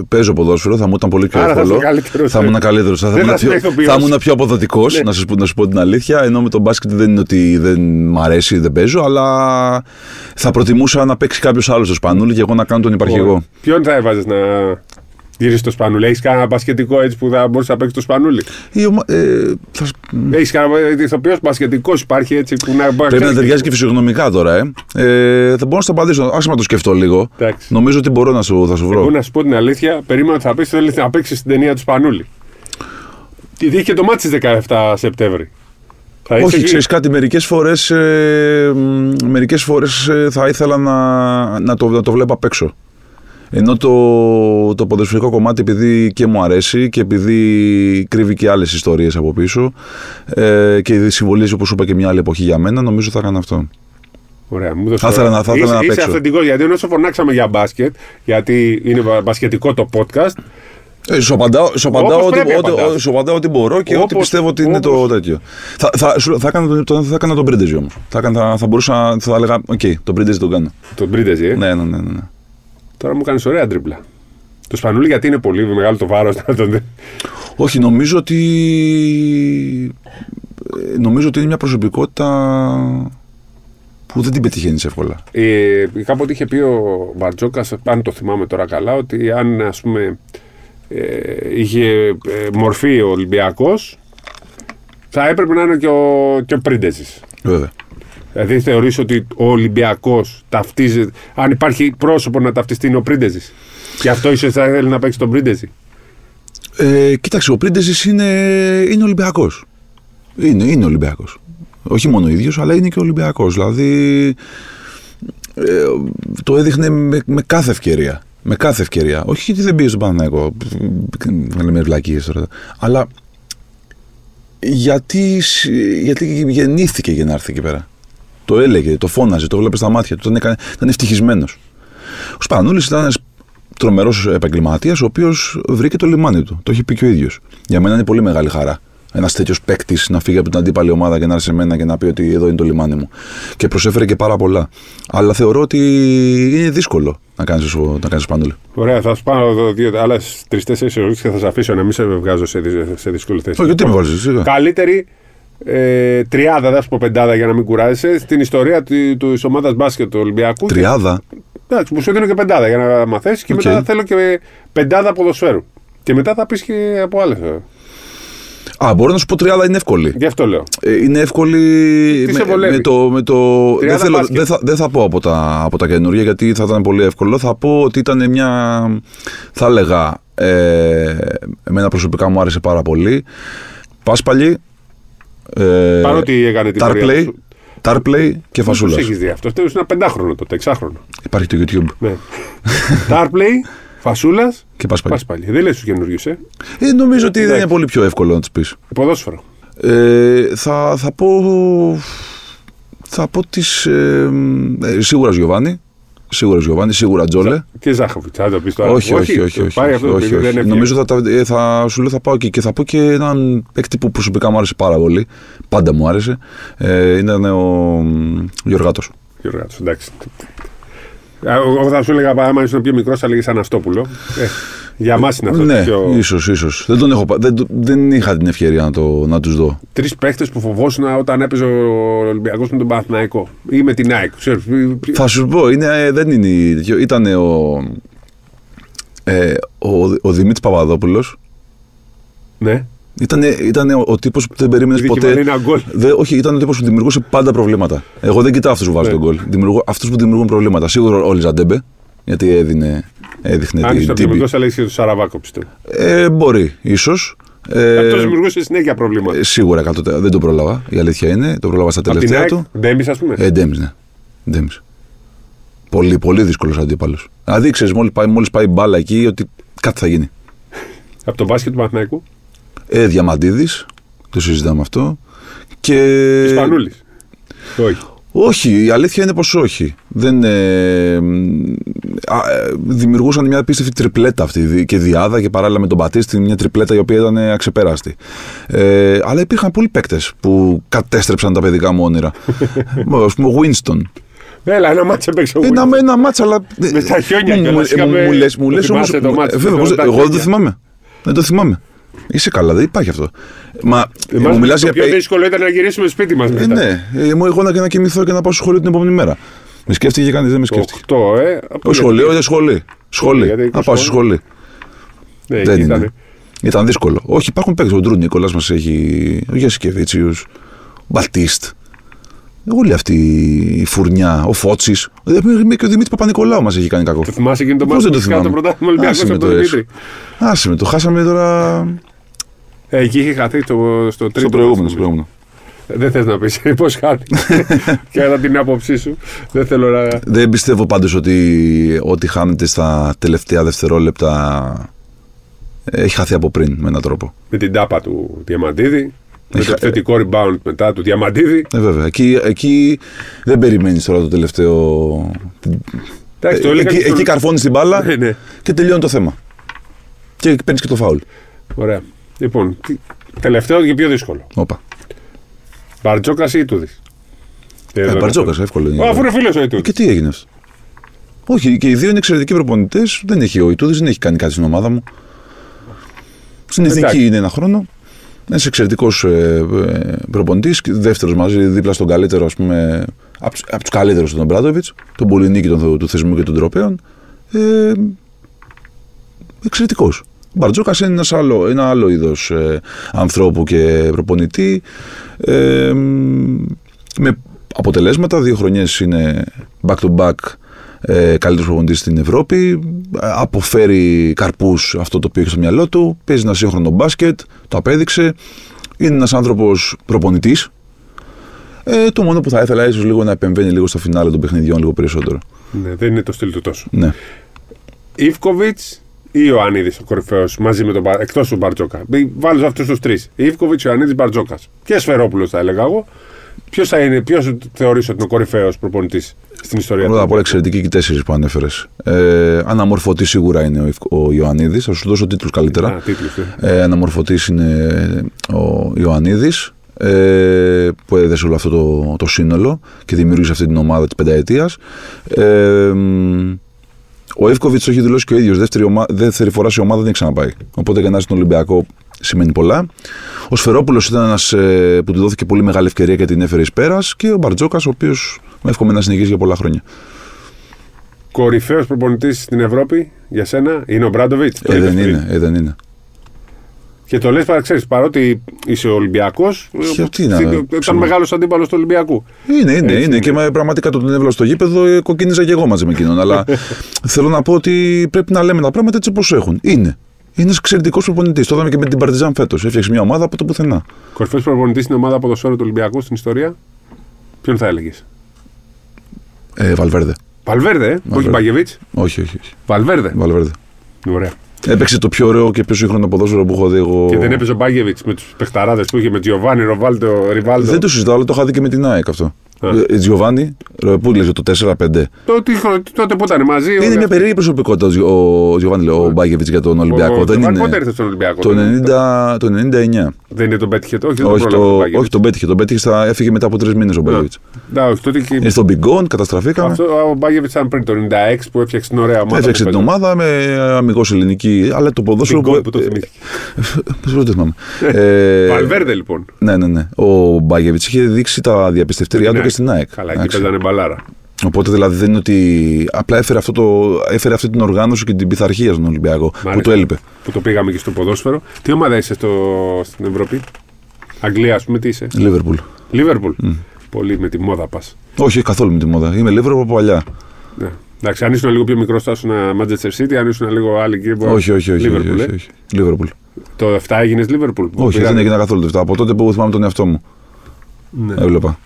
παίζω ποδόσφαιρο, θα μου ήταν πολύ πιο Άρα θα εύκολο. είσαι καλύτερος, θα ε. ήμουν καλύτερος. Θα, Δεν ήμουν θα πιο, είσαι ηθοποιός. θα ήμουν πιο αποδοτικός, Ναι. να, σας πω- να σου πω την αλήθεια. Ενώ με το μπάσκετ δεν είναι ότι δεν μ' αρέσει, δεν παίζω, αλλά θα προτιμούσα να παίξει κάποιος άλλος στο σπανούλι και εγώ να κάνω τον υπαρχηγό. Ποιον θα έβαζες να γυρίσει το Σπανούλη, Έχεις κανένα μπασκετικό έτσι που θα μπορούσε να παίξει το Σπανούλη; Η ομα- ε, θα, σ- Έχεις κανένα ηθοποιός μπασκετικός υπάρχει έτσι που να μπορεί πρέπει να ταιριάζει και φυσιογνωμικά τώρα, ε. ε θα μπορώ να σου απαντήσω. Άσε να το σκεφτώ λίγο. Εντάξει. Νομίζω ότι μπορώ να σου, θα σου βρω. Εγώ να σου πω την αλήθεια, περίμενα ότι θα πει θέλεις να παίξεις στην ταινία του Σπανούλη. Γιατί είχε το μάτι στις 17 Σεπτέμβρη. Θα είσαι Όχι, εκεί. ξέρεις κάτι, μερικές φορές ε, μ, μερικές φορές, ε, θα ήθελα να, να, το, να το βλέπω απ' έξω. Ενώ το, το ποδοσφαιρικό κομμάτι, επειδή και μου αρέσει και επειδή κρύβει και άλλες ιστορίες από πίσω ε, και συμβολίζει, όπως είπα, και μια άλλη εποχή για μένα, νομίζω θα έκανα αυτό. Ωραία, μου δώσες Θα ήθελα τώρα. να- θα ήθελα είσαι, να είσαι παίξω. αυθεντικός, γιατί όσο φωνάξαμε για μπάσκετ, γιατί είναι μπα- μπασκετικό το podcast, Ε, σου απαντάω, σου απαντάω Όπως ό,τι, πρέπει ό,τι, απαντάς. σου απαντάω ό,τι μπορώ και ό,τι Όπως- πιστεύω ότι είναι το όπως- τέτοιο. Θα, θα, σου- θα, έκανα, τον- τον- θα έκανα τον Πρίντεζι όμως. Θα, έκανα- θα, θα μπορούσα, θα έλεγα, οκ, τον Πρίντεζι τον κάνω. τον Πρίντεζι, ε; Ναι, ναι, ναι. ναι. Ναι. Τώρα μου κάνεις ωραία τρίπλα. Το Σπανούλη γιατί είναι πολύ μεγάλο το βάρος να τον. Όχι, νομίζω ότι. ε, Νομίζω ότι είναι μια προσωπικότητα που δεν την πετυχαίνεις εύκολα. Ε, κάποτε είχε πει ο Μπαρτζώκας, αν το θυμάμαι τώρα καλά, ότι αν ας πούμε ε, είχε ε, μορφή ο Ολυμπιακός, θα έπρεπε να είναι και ο, και ο Πρίντεζης. Βέβαια. Δηλαδή θεωρείς ότι ο Ολυμπιακός ταυτίζεται, αν υπάρχει πρόσωπο να ταυτιστεί είναι ο Πρίντεζης. Γι' αυτό ίσως θα θέλει να παίξει τον Πρίντεζη. Ε, κοίταξε, ο Πρίντεζης είναι, είναι Ολυμπιακός. Είναι, είναι Ολυμπιακός. Όχι μόνο ο ίδιος, αλλά είναι και Ολυμπιακός. Δηλαδή. Ε, το έδειχνε με, με κάθε ευκαιρία. Με κάθε ευκαιρία. Όχι γιατί δεν πήγε στον Παναθηναϊκό. Να λέμε βλακίες τώρα. Αλλά γιατί, σ- γιατί γεννήθηκε για να έρθει εκεί πέρα; Το έλεγε, το φώναζε, το βλέπεις στα μάτια του. Ήταν, έκανε- ήταν ευτυχισμένος. Ο Σπανούλης ήταν ένας τρομερός επαγγελματίας, ο οποίος βρήκε το λιμάνι του. Το έχει πει και ο ίδιος. Για μένα είναι πολύ μεγάλη χαρά. Ένας τέτοιος παίκτης να φύγει από την αντίπαλη ομάδα και να έρθει σε μένα και να πει ότι εδώ είναι το λιμάνι μου. Και προσέφερε και πάρα πολλά. Αλλά θεωρώ ότι είναι δύσκολο να κάνεις να κάνεις Σπανούλη. Ωραία, θα σου πάρω εδώ δύο άλλες τρεις-τέσσερις ερωτήσεις και θα σε αφήσω να μην σε βγάζω σε, δυ- σε δύσκολη θέση. Όχι, γιατί με βάζεις, σιγά. Καλύτερη ε, τριάδα, δεν θα σου πω πεντάδα για να μην κουράζεσαι, στην ιστορία της της ομάδας μπάσκετ του Ολυμπιακού. Τριάδα. Εντάξει, μου σου δίνω και πεντάδα για να μαθαίνεις και Οκ. μετά θέλω και πεντάδα ποδοσφαίρου. Και μετά θα πεις και από άλλες. Α, μπορώ να σου πω τριάδα είναι εύκολη. Γι' αυτό λέω. Ε, είναι εύκολη Τι με, σε βολεύει; με το. Με το δεν, Τριάδα θέλω, μπάσκετ. δεν, θα, δεν θα πω από τα, από τα καινούργια γιατί θα ήταν πολύ εύκολο. Θα πω ότι ήταν μια. Θα έλεγα. Ε, εμένα προσωπικά μου άρεσε πάρα πολύ. Πάσπαλι. Ε, Παρότι έκανε την πορεία Τάρπλεϊ, σου. Τάρπλεϊ και Φασούλας. Πώ έχεις δει αυτό; Αυτό είναι ένα πεντάχρονο τότε, εξάχρονο. Υπάρχει το YouTube Ναι. Τάρπλεϊ, φασούλας, και Πάσπαλι. πα πάλι. Δεν λες τους καινούριους, ε. Ε, νομίζω ότι δεν Εντάξει. είναι πολύ πιο εύκολο να τους πεις. Ποδόσφαιρο. Ε, θα, θα πω. Θα πω τη. Ε, ε, σίγουρα Γιωβάνι. Σίγουρα Γιωβάνι, σίγουρα Τζόλε. Και Ζάχοβιτς, αν το πεις τώρα. Όχι, όχι, όχι. όχι, πάει όχι, αυτό το όχι, παιδί, όχι. δεν Νομίζω θα, τα- ε, θα, σου λέω θα πάω εκεί και θα πω και έναν παίκτη που προσωπικά μου άρεσε πάρα πολύ. Πάντα μου άρεσε. Ε, ήταν ο Γιωργάτος. Γιώργο, εντάξει. Ε, Εγώ θα σου έλεγα, άμα ήσουν πιο μικρός, θα 'λεγες Αναστόπουλο. Ε, για μας είναι αυτό. Ναι, πιο... ίσως, ίσως. Δεν, τον έχω, πα- δεν, το- δεν είχα την ευκαιρία να, το, να τους δω. Τρεις παίχτες που φοβόσουν όταν έπαιζε ο Ολυμπιακός με τον Παναθηναϊκό ή με την ΑΕΚ. Ξέρεις, ποι- ποι- Θα σου πω, είναι, ε, δεν είναι. η- τέτοιο. Ήταν ο, ε, ο, ο Δημήτρης Παπαδόπουλος. Ναι, Ήταν, ήταν ο, ο τύπος που δεν περίμενες Δίκη ποτέ. βάλει ένα γκολ. Δε, όχι, ήταν ο τύπος που δημιουργούσε πάντα προβλήματα. Εγώ δεν κοιτάω αυτούς που βάζουν Ναι. το γκολ. Δημιουργώ αυτούς που δημιουργούν προβλήματα. Σίγουρα ο Ολισαντέμπε, γιατί έδινε, έδειχνε αν την είσαι τύπη. πιο μικρό, θα λέγε και του Σαραβάκο πιστεύω. Ε, μπορεί, ίσως. Ε, Αυτός δημιουργούσε συνέχεια προβλήματα. ε, σίγουρα 100%. Δεν το πρόλαβα. Η αλήθεια είναι. Το πρόλαβα στα Από την τελευταία ΑΕΚ, του. Ντέμπι, ας πούμε. Ε, Ντέμις, ναι. Ντέμις. Πολύ, πολύ δύσκολος αντίπαλο. Δηλαδή, ξέρεις, μόλις πάει, μόλις πάει μπάλα εκεί, ότι κάτι θα γίνει. Από τον μπάσκετ του Παναθηναϊκού. Ε, Διαμαντίδης, το συζητάμε αυτό. Και. Ισπανούλης. Όχι. Όχι, η αλήθεια είναι πως όχι. Δεν, ε, α, ε, δημιουργούσαν μια απίστευτη τριπλέτα αυτή δι- και διάδα και παράλληλα με τον Μπατίστη μια τριπλέτα η οποία ήταν αξεπέραστη. Ε, αλλά υπήρχαν πολλοί παίκτες που κατέστρεψαν τα παιδικά μου όνειρα. Α πούμε, ο Winston. Έλα, ένα μάτσο έπαιξε ο Ένα, Winston. ένα μάτσα, αλλά. Με τα χιόνια Μου- κιόλας. μου- Είχαμε- Μου λες, μου το λες όμως. θυμάσαι το μάτς, ε, βέβαια, με πώς- τα εγώ δεν το χιόνια. θυμάμαι. Δεν το θυμάμαι. Είσαι καλά, δεν υπάρχει αυτό. Μα Εμάς μου μιλά το για. πιο παι- δύσκολο ήταν να γυρίσουμε σπίτι μας Ε, μετά. ναι, ε, μου εγώ να, να κοιμηθώ και να πάω στο σχολείο την επόμενη μέρα. Με σκέφτηκε κανείς, δεν με Το σκέφτηκε. 8, ε. από Ο το σχολείο, γιατί- δεν σχολή. Σχολή. γιατί Να πάω στο σχολείο. Ναι, Δεν εκεί είναι. ήταν. Ήταν δύσκολο. Όχι, υπάρχουν παίκτες. Ο Ντρού Νίκολας μας έχει. Ο Γιασκεβίτσιου. Μπαλτίστ. Όλη αυτή η φουρνιά. Ο Φώτσης. Και ο Δημήτρη Παπα-Νικολάου μας έχει κάνει κακό. Το θυμάσαι εκείνο το Πώς μάτσο δεν που το κάτω το θυμάμαι; πρωτάθλημα Ολυμπιακός Άσε με από τον το Δημήτρη. Άσε με, το χάσαμε τώρα Ε, Εκεί είχε χαθεί το, στο τρίτο. στο προηγούμενο. μάτς, Στο προηγούμενο. Δεν θες να πεις πώς χάθη. και κατά την άποψή σου. Δεν θέλω να. Δεν πιστεύω πάντως ότι ό,τι χάνεται στα τελευταία δευτερόλεπτα έχει χαθεί από πριν με έναν τρόπο. Με την τάπα του Διαμαντίδη. Με Είχα- το θετικό rebound μετά του Διαμαντίδη. Ε, βέβαια. Εκεί, εκεί δεν περιμένεις τώρα το τελευταίο... Εντάξει, το Ε, έλεγα εκεί, και στον- εκεί καρφώνεις την μπάλα Ναι, ναι. και τελειώνει το θέμα. Και παίρνεις και το φάουλ. Ωραία. Λοιπόν, τι- τελευταίο και πιο δύσκολο. Όπα. Μπαρτζόκα ή Ιτούδης; Ε, Μπαρτζόκας, εύκολο είναι. Αφού είναι φίλος ο Ιτούδης. Και τι έγινε αυτό; Όχι, και οι δύο είναι εξαιρετικοί προπονητές. Δεν έχει ο Ιτούδης, δεν έχει κάνει κάτι στην ομάδα μου. Στην εθνική Εντάξει. είναι ένα χρόνο. Ένας εξαιρετικός ε, ε, προπονητής. Δεύτερος μαζί, δίπλα στον καλύτερο, ας πούμε, από τους καλύτερους τον Μπράντοβιτς, τον Πολυνίκη των, του θεσμού και των τροπέων. Ε, Εξαιρετικός. Ο Μπαρτζόκας είναι ένας άλλο, ένα άλλο είδος ε, ανθρώπου και προπονητή. Ε, με αποτελέσματα. Δύο χρονιές είναι back to back ε, καλύτερος προπονητής στην Ευρώπη. Ε, Αποφέρει καρπούς αυτό το οποίο έχει στο μυαλό του. Παίζει ένα σύγχρονο μπάσκετ. Το απέδειξε. Είναι ένας άνθρωπος προπονητής. Ε, το μόνο που θα ήθελα ίσως λίγο να επεμβαίνει λίγο στο φινάλε των παιχνιδιών λίγο περισσότερο. Ναι, δεν είναι το στυλ του τόσο. Ναι. Ιβκοβιτς ή Ιωαννίδης ο κορυφαίος μαζί με τον Μπα- εκτός του Μπαρτζόκα. Βάλω αυτούς τους τρεις. Ιβκοβιτς, Ιωαννίδης, Μπαρτζόκας. Και Σφερόπουλος θα έλεγα εγώ. Ποιος θα είναι, ποιος θεωρείς ότι είναι ο κορυφαίος προπονητής στην ιστορία Πρώτα απ' όλα του. εξαιρετικοί και οι τέσσερις που ανέφερες. Ε, αναμορφωτής σίγουρα είναι ο, Ιβ- ο Ιωαννίδης. Θα σου δώσω τίτλους καλύτερα. Α, τίτλους, ε. Ε, αναμορφωτής είναι ο Ιωαννίδης ε, που έδεσε όλο αυτό το, το σύνολο και δημιούργησε αυτή την ομάδα της πενταετίας. Ε, μ, ο Εύκοβιτς το έχει δηλώσει και ο ίδιος. Δεύτερη, ομα, δεύτερη φορά σε ομάδα δεν έχει ξαναπάει. Οπότε για να είσαι στον Ολυμπιακό σημαίνει πολλά. Ο Σφερόπουλος ήταν ένας ε, που του δόθηκε πολύ μεγάλη ευκαιρία και την έφερε εις πέρας και ο Μπαρτζόκας ο οποίος με εύχομαι να συνεχίσει για πολλά χρόνια. Κορυφαίος προπονητής στην Ευρώπη για σένα είναι ο Μπράντοβιτς. Ε, δεν είναι, ε, δεν είναι. Και το λες, ξέρεις, παρότι είσαι Ολυμπιακός. Γιατί να- Ήταν ξέρω. μεγάλος αντίπαλος του Ολυμπιακού. Είναι, είναι, Έτσι είναι. Και με- πραγματικά το τον έβλεπα στο γήπεδο, ε, κοκκίνιζα και εγώ μαζί με εκείνον. αλλά θέλω να πω ότι πρέπει να λέμε τα πράγματα έτσι όπως έχουν. Είναι. Είναι ένας εξαιρετικός προπονητής. Το είδαμε και με την Παρτιζάν φέτος. Έφτιαξε μια ομάδα από το πουθενά. Κορυφαίος προπονητής στην ομάδα ποδοσφαίρου του Ολυμπιακού στην ιστορία. Ποιον θα έλεγες; Ε, Βαλβέρδε. Βαλβέρδε, ε, όχι Βαλβέρδε. Μπαγεβίτς; Όχι, όχι. όχι. Βαλβέρδε. Βαλβέρδε. Ωραία. Έπαιξε το πιο ωραίο και πιο σύγχρονο ποδόσφαιρο που έχω δει εγώ. Και δεν έπαιζε ο Μπάγεβιτ με τους παιχταράδες που είχε με Τζιοβάνι, Ροβάλτο, Ριβάλτο. Δεν το συζητάω, αλλά το είχα δει και με την ΑΕΚ αυτό. Ε, Τζιοβάνι, ε, πού λες το 4-5. Τότε, τότε που ήταν μαζί. Είναι μια περίεργη προσωπικότητα ο Τζι- ο Τζιοβάνι, λέω, ο Μπάγκεβιτς για τον Ολυμπιακό. Ο Δεν Τζοβάνι είναι. πότε ήρθε στον Ολυμπιακό. Το 90 το 99. Δεν είναι τον πέτυχε. Όχι, δεν Όχι, τον το, πρόλαβε τον όχι, τον πέτυχε. Τον πέτυχε, στα, έφυγε μετά από τρεις μήνες ο Μπάγκεβιτς. Ναι, όχι, τότε και... Είναι στον Μπιγκόν, καταστραφήκαμε. Αυτό ο Μπάγεβιτ ήταν πριν το 96 που έφτιαξε την ωραία ομάδα. Έφτιαξε που την παίζανε. ομάδα με αμυγός ελληνική, αλλά το ποδόσφαιρο. Την γκολ που το θυμήθηκε. Πώ το θυμάμαι. Ε, Βαλβέρδε λοιπόν. Ναι, ναι, ναι. Ο Μπάγκεβιτς είχε δείξει τα διαπιστευτήριά του και στην ΑΕΚ. Καλά, εκεί Εντάξει. παίζανε μπαλάρα. Οπότε δηλαδή δεν είναι ότι. Απλά έφερε, αυτό το, έφερε αυτή την οργάνωση και την πειθαρχία στον Ολυμπιακό Μ' που άρεσε του έλειπε. Που το πήγαμε και στο ποδόσφαιρο. Τι ομάδα είσαι στο, στην Ευρώπη, Αγγλία, ας πούμε, τι είσαι; Λίβερπουλ. Λίβερπουλ. Πολύ με τη μόδα πας. Όχι, καθόλου με τη μόδα. Είμαι Λίβερπουλ από παλιά. Ναι. Εντάξει, αν ήσουν λίγο πιο μικρός, θα ήσουν Manchester City, αν ήσουν λίγο άλλη εκεί. μπορεί- Όχι, όχι, όχι. Liverpool, όχι, ε. όχι, όχι. Λίβερπουλ. Το 7 έγινες Λίβερπουλ. Όχι, δεν έγινα καθόλου το 7. Από τότε που θυμάμαι τον εαυτό μου. Ναι. Έβλεπα.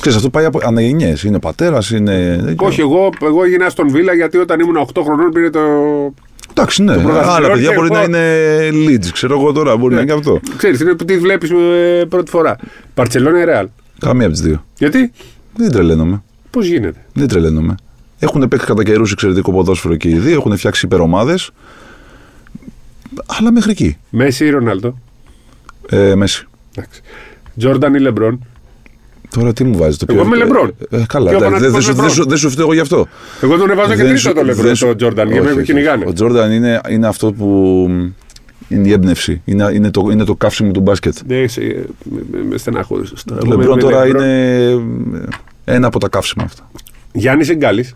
Ξέρεις, αυτό πάει από αναγενιές. Είναι πατέρας, είναι. δεν ξέρω. Όχι, εγώ, εγώ έγινα στον Βίλα γιατί όταν ήμουν 8 χρονών πήρε το. Εντάξει, ναι. πρωταθλητικό Άλλα παιδιά και μπορεί εγώ- να είναι leads, ξέρω εγώ τώρα. Μπορεί να είναι και αυτό. Ξέρεις, είναι που τη βλέπεις πρώτη φορά. Παρσελόνα ή Ρεάλ; Καμία από τις δύο. Γιατί, Δεν τρελαίνομαι. πώς γίνεται; Δεν τρελαίνομαι. Έχουν παίξει κατά καιρούς εξαιρετικό ποδόσφαιρο και οι δύο. Έχουν φτιάξει υπερομάδες. Αλλά μέχρι εκεί. Μέση ή Ρονάλτο. Ε, Μέση. Εντάξει. Τζόρνταν ή Λεμπρόν; Τώρα τι μου βάζεις το Εγώ είμαι ε, LeBron. Ε, καλά, Πιο εντάξει, δεν φανατικός δεν σου, LeBron. δεν σου, δεν σου φταίω εγώ γι' αυτό. Εγώ τον έβαζα και Δεν τρίτο σου- το Λεμπρόν, δεν σου- τον Τζόρνταν, γιατί όχι, με όχι. κυνηγάνε. Ο Τζόρνταν είναι, είναι αυτό που είναι η έμπνευση. Είναι, είναι, το, είναι το καύσιμο του μπάσκετ. Ναι, σε- με- με- με στεναχώρησε. Το Λεμπρόν τώρα είναι ε, ένα από τα καύσιμα αυτά. Γιάννης ή Γκάλης;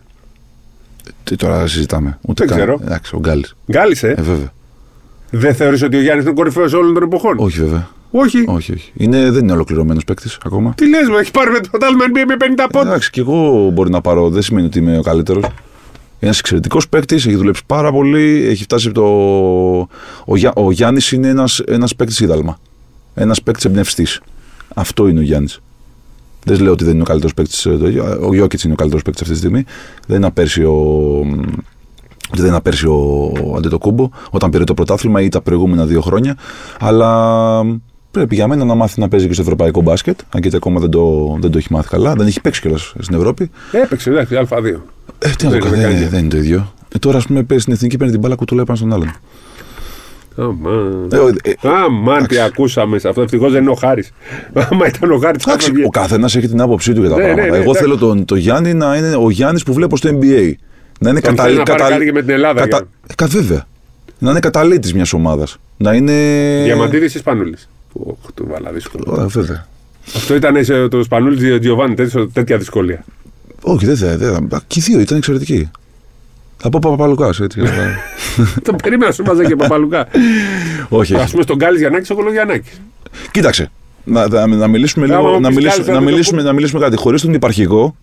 Τι τώρα συζητάμε. Ούτε Δεν καν. ξέρω. Εντάξει, ο Γκάλης. Γκάλης, ε; Ε, βέβαια. Δεν θεωρείς ότι ο Γιάννης είναι κορυφαίος όλων των εποχών; Όχι, βέβαια. Όχι. Όχι, όχι. Είναι, δεν είναι ολοκληρωμένος παίκτης ακόμα. Τι λες, μου έχεις πάρει με το τάλμα NBA με 50 πόντους. Εντάξει, και εγώ μπορεί να πάρω. Δεν σημαίνει ότι είμαι ο καλύτερος. Ένας εξαιρετικός παίκτης, έχει δουλέψει πάρα πολύ. Έχει φτάσει το. Ο, Γιά... ο Γιάννης είναι ένας ένας παίκτης είδαλμα. Ένας παίκτης εμπνευστής. Αυτό είναι ο Γιάννης. Δεν λέω ότι δεν είναι ο καλύτερος παίκτης. Ο Γιώκητς είναι ο καλύτερος παίκτης αυτή τη στιγμή. Δεν είναι πέρσι ο. Δεν είναι πέρσι ο Αντετοκούμπο όταν πήρε το πρωτάθλημα ή τα προηγούμενα δύο χρόνια. Αλλά πρέπει για μένα να μάθει να παίζει και στο ευρωπαϊκό μπάσκετ. Αν και ακόμα δεν το, δεν το έχει μάθει καλά. Δεν έχει παίξει κιόλας στην Ευρώπη. Έπαιξε, εντάξει, Α2. Ε, τι να Δεν το είναι κάνει, δεκαετία. δεν, δεν είναι το ίδιο. Ε, τώρα, ας πούμε, παίζει στην εθνική, παίρνει την μπάλα κουτουλάει πάνω στον άλλον. Αμάν. Ε, ο- ε, Αμάν, τι ακούσαμε σε αυτό. Ευτυχώς δεν είναι ο Χάρης. Άμα ήταν ο Χάρης, θα Εντάξει, έφευγε. ο καθένας έχει την άποψή του για τα Ναι, ναι, πράγματα. ναι, Εγώ εντάξει. θέλω τον, το Γιάννη να είναι ο Γιάννης που βλέπω στο NBA. Να είναι Τον θέλει να πάρει κάτι και με την Ελλάδα, Κατα... για- Ε, κα- βέβαια. Να είναι καταλήτης μιας ομάδας. Να είναι. Διαμαντίδη ή Σπανούλη. Οχ, του βάλα δύσκολο. Ε, βέβαια. Αυτό ήταν σε το Σπανούλη Τζιοβάνι, τέτοια- τέτοια δυσκολία. Όχι, δεν θα. Δεν θα. Και οι δύο ήταν εξαιρετικοί. Θα πω Παπαλουκάς. Έτσι. Το περίμενα σου βάζα και Παπαλουκά. όχι. Α όχι. πούμε στον Γκάλη Γιαννάκης, ο Κολογιαννάκης. Κοίταξε. Να, να, να μιλήσουμε Άμα λίγο. μου Να πεις μιλήσουμε, κάτι, θα να, το μιλήσουμε, να μιλήσουμε κάτι. Χωρίς τον υπαρχηγό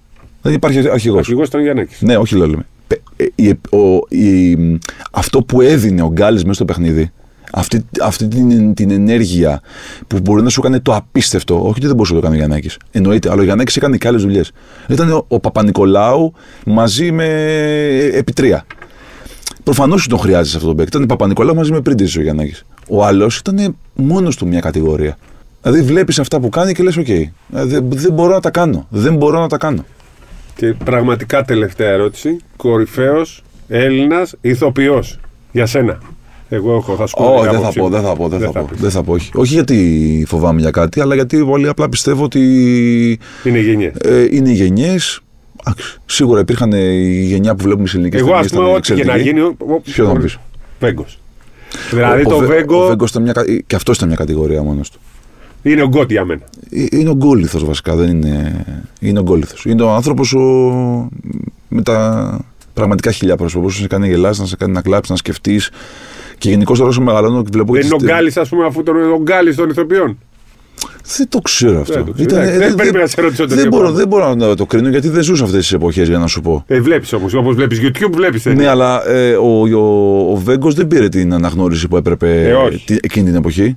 δεν υπάρχει αρχηγός. Αρχηγός ήταν Γιαννάκης. Ναι, όχι λέω λέμε. Πε- ε, η- ο- η- αυτό που έδινε ο Γκάλης μέσα στο παιχνίδι, αυτή, αυτή την, την ενέργεια που μπορεί να σου κάνει το απίστευτο, όχι ότι δεν μπορούσε να το κάνει ο Γιαννάκης, εννοείται, αλλά ο Γιαννάκης έκανε και άλλες δουλειές. Ήταν ο, ο Παπα-Νικολάου μαζί με επί τρία. Προφανώς τον χρειάζεσαι αυτό το παίκτη. Ήταν ο Παπα-Νικολάου μαζί με πριν ο Γιαννάκης. Ο άλλος ήταν μόνος του μια κατηγορία. Δηλαδή βλέπεις αυτά που κάνει και λες: Οκ, ε, δεν, δεν μπορώ να τα κάνω. Δεν μπορώ να τα κάνω. Και πραγματικά τελευταία ερώτηση. Κορυφαίος Έλληνας ηθοποιός. Για σένα. Εγώ έχω, θα σου πω. Όχι, την δεν θα άποψή πω, μου. δεν θα πω, δεν θα πω. πεις. Δεν θα πω, όχι. Όχι γιατί φοβάμαι για κάτι, αλλά γιατί πολύ απλά πιστεύω ότι Είναι γενιές. ε, είναι οι γενιές. Σίγουρα υπήρχαν ε, η γενιά που βλέπουμε σε ελληνικές Εγώ, ας πούμε, ό,τι και να γίνει. ο- ο- Ποιο θα μου πεις; Βέγκος. Δηλαδή Ο- το ο Βέ- Βέγκο Ο Βέγκος ήταν μια, κα- και αυτός ήταν μια κατηγορία μόνος του. είναι ο Γκότ για μένα. Ε, Είναι ο γκόλιθος βασικά, δεν είναι. Είναι ο γκόλιθος. Είναι ο άνθρωπος με τα πραγματικά χιλιά πρόσωπα. Να σε κάνει γελάσει, να σε κάνει να κλάψεις, να σκεφτείς. Και γενικώς τώρα όσο μεγαλώνω και βλέπω. Δεν και είναι ο τις- Γκάλης, ας πούμε, αφού τον ο Γκάλης των ηθοποιών. Δεν το ξέρω αυτό. Δεν το ξέρω. Εντάξει, δεν περίμενα να σε ρωτήσω τέτοιο δεν, μπορώ, πράγμα. δεν μπορώ να το κρίνω γιατί δεν ζούσα αυτές τις εποχές για να σου πω. Ε, βλέπεις όμως, όπως βλέπεις YouTube, βλέπεις. Ναι, αλλά ε, ο, ο, ο Βέγκος δεν πήρε την αναγνώριση που έπρεπε Ε, όχι. τη- εκείνη την εποχή.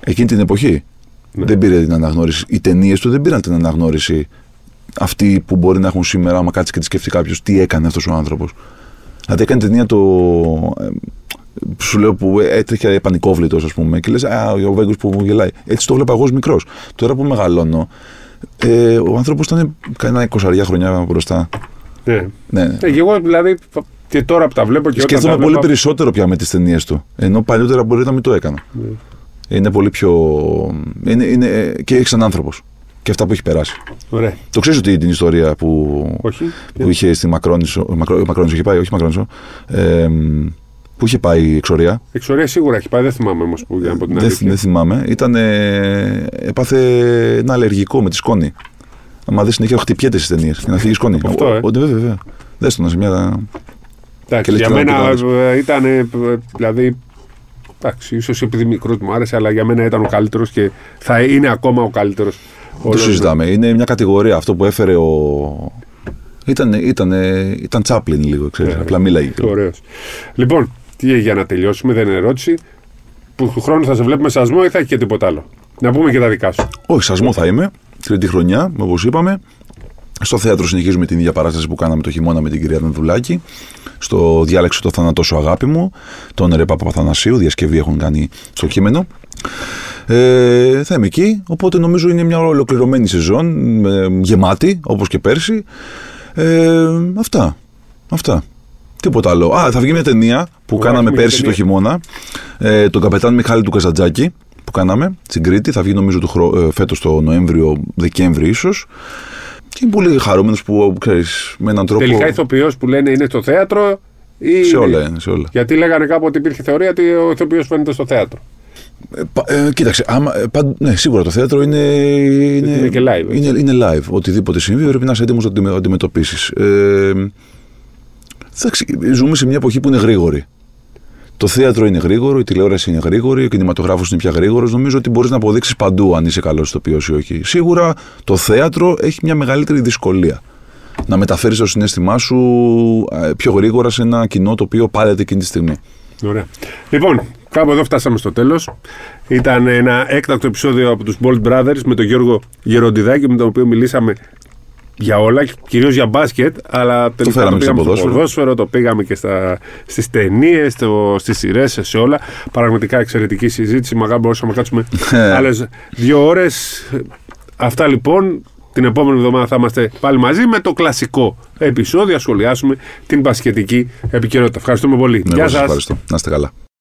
Εκείνη την εποχή. Ναι. Δεν πήρε την αναγνώριση. Οι ταινίες του δεν πήραν την αναγνώριση αυτή που μπορεί να έχουν σήμερα, άμα κάτσει και τη σκεφτεί κάποιος τι έκανε αυτός ο άνθρωπος. Δηλαδή έκανε ταινία το. Ε, σου λέω που έτρεχε πανικόβλητος, ας πούμε, και λες: Α, ο Βέγκο που μου γελάει. Έτσι το βλέπα εγώ ως μικρός. Τώρα που μεγαλώνω, Ε, ο άνθρωπος ήταν κανένα 20 χρονιά μπροστά. Ναι. Ναι. Ε, και εγώ δηλαδή και τώρα που τα βλέπω και όταν Σκέφτομαι τα πολύ βλέπω, περισσότερο πια με τις ταινίες του. Ενώ παλιότερα μπορεί να μην το έκανα. Ναι. Είναι πολύ πιο. Είναι, είναι... και έχεις σαν άνθρωπος. Και αυτά που έχει περάσει. Ωραία. Το ξέρεις ότι την ιστορία που, Όχι. που είχε στη Μακρόνισο. Μακρό, Μακρόνισο είχε πάει, όχι Μακρόνισο. Ε, που είχε πάει εξορία; Εξορία σίγουρα έχει πάει, δεν θυμάμαι όμως που για να πω την Δεν, αλήθεια. δεν θυμάμαι. Ήταν. Ε, έπαθε ένα αλλεργικό με τη σκόνη. Αν δεις συνέχεια χτυπιέται στις ταινίες και να φύγει σκόνη. Αυτό, ε. Ο- ο- βέβαια, βέβαια. Δες το να σε μια. Εντάξει, Και λες για τι να μένα το ε, ήταν. ε, Δηλαδή. Εντάξει, ίσως επειδή μικρό μου άρεσε, αλλά για μένα ήταν ο καλύτερος και θα είναι ακόμα ο καλύτερος. Το συζητάμε. Είναι μια κατηγορία αυτό που έφερε ο. Ήταν, ήταν, ήταν Τσάπλιν λίγο, ξέρεις, Ναι, απλά μίλαγε. Ωραίος. Λοιπόν, τι έχει για να τελειώσουμε, δεν είναι ερώτηση. Που του χρόνου θα σε βλέπουμε σασμό ή θα έχει και τίποτα άλλο. Να πούμε και τα δικά σου. Όχι, σασμό θα είμαι. Τρίτη χρονιά, όπως είπαμε. Στο θέατρο συνεχίζουμε την ίδια παράσταση που κάναμε το χειμώνα με την κυρία Δανδουλάκη. Στο διάλεξε το θάνατό σου αγάπη μου. Τον Ρε Παπαθανασίου, διασκευή έχουν κάνει στο κείμενο. Ε, θα είμαι εκεί, οπότε νομίζω είναι μια ολοκληρωμένη σεζόν, ε, γεμάτη, όπως και πέρσι. Ε, αυτά. Αυτά. Τίποτα άλλο. Α, θα βγει μια ταινία που Ωραία, κάναμε έχουμε και πέρσι το ταινία. χειμώνα. Ε, τον καπετάν Μιχάλη του Καζαντζάκη που κάναμε στην Κρήτη. Θα βγει νομίζω του χρο... ε, φέτος το Νοέμβριο, Δεκέμβρη ίσως. Και είμαι πολύ χαρούμενος που, ξέρεις, με έναν τρόπο... Τελικά ηθοποιός που λένε είναι στο θέατρο ή. Σε είναι- όλα, είναι, σε όλα. Γιατί λέγανε κάπου ότι υπήρχε θεωρία ότι ο ηθοποιός φαίνεται στο θέατρο. Ε, πα- ε, κοίταξε, άμα, ε, παν- ναι, σίγουρα το θέατρο είναι, είναι, είναι και live, έτσι. Είναι, είναι live. Οτιδήποτε συμβεί πρέπει να είσαι έτοιμος να το αντιμετωπίσεις. Ε, εντάξει, ζούμε σε μια εποχή που είναι γρήγορη. Το θέατρο είναι γρήγορο, η τηλεόραση είναι γρήγορη, ο κινηματογράφος είναι πια γρήγορος. Νομίζω ότι μπορείς να αποδείξεις παντού αν είσαι καλός ηθοποιό ή όχι. Σίγουρα το θέατρο έχει μια μεγαλύτερη δυσκολία. Να μεταφέρεις το συνέστημά σου ε, πιο γρήγορα σε ένα κοινό το οποίο πάλεται εκείνη τη στιγμή. Ωραία. Λοιπόν, κάπου εδώ φτάσαμε στο τέλος. Ήταν ένα έκτακτο επεισόδιο από τους Bold Brothers με τον Γιώργο Γεροντιδάκη, με τον οποίο μιλήσαμε για όλα, κυρίως για μπάσκετ, αλλά τελικά φέραμε και στο πήγαμε στο ποδόσφαιρο. ποδόσφαιρο, το πήγαμε και στα, στις ταινίες, στις σειρές, σε όλα. Πραγματικά εξαιρετική συζήτηση, μακάρι μπορούσαμε να κάτσουμε άλλες δύο ώρες. Αυτά λοιπόν, την επόμενη εβδομάδα θα είμαστε πάλι μαζί με το κλασικό επεισόδιο, να σχολιάσουμε την μπασκετική επικαιρότητα. Ευχαριστούμε πολύ. Εγώ Γεια σας σας. ευχαριστώ. Να είστε καλά.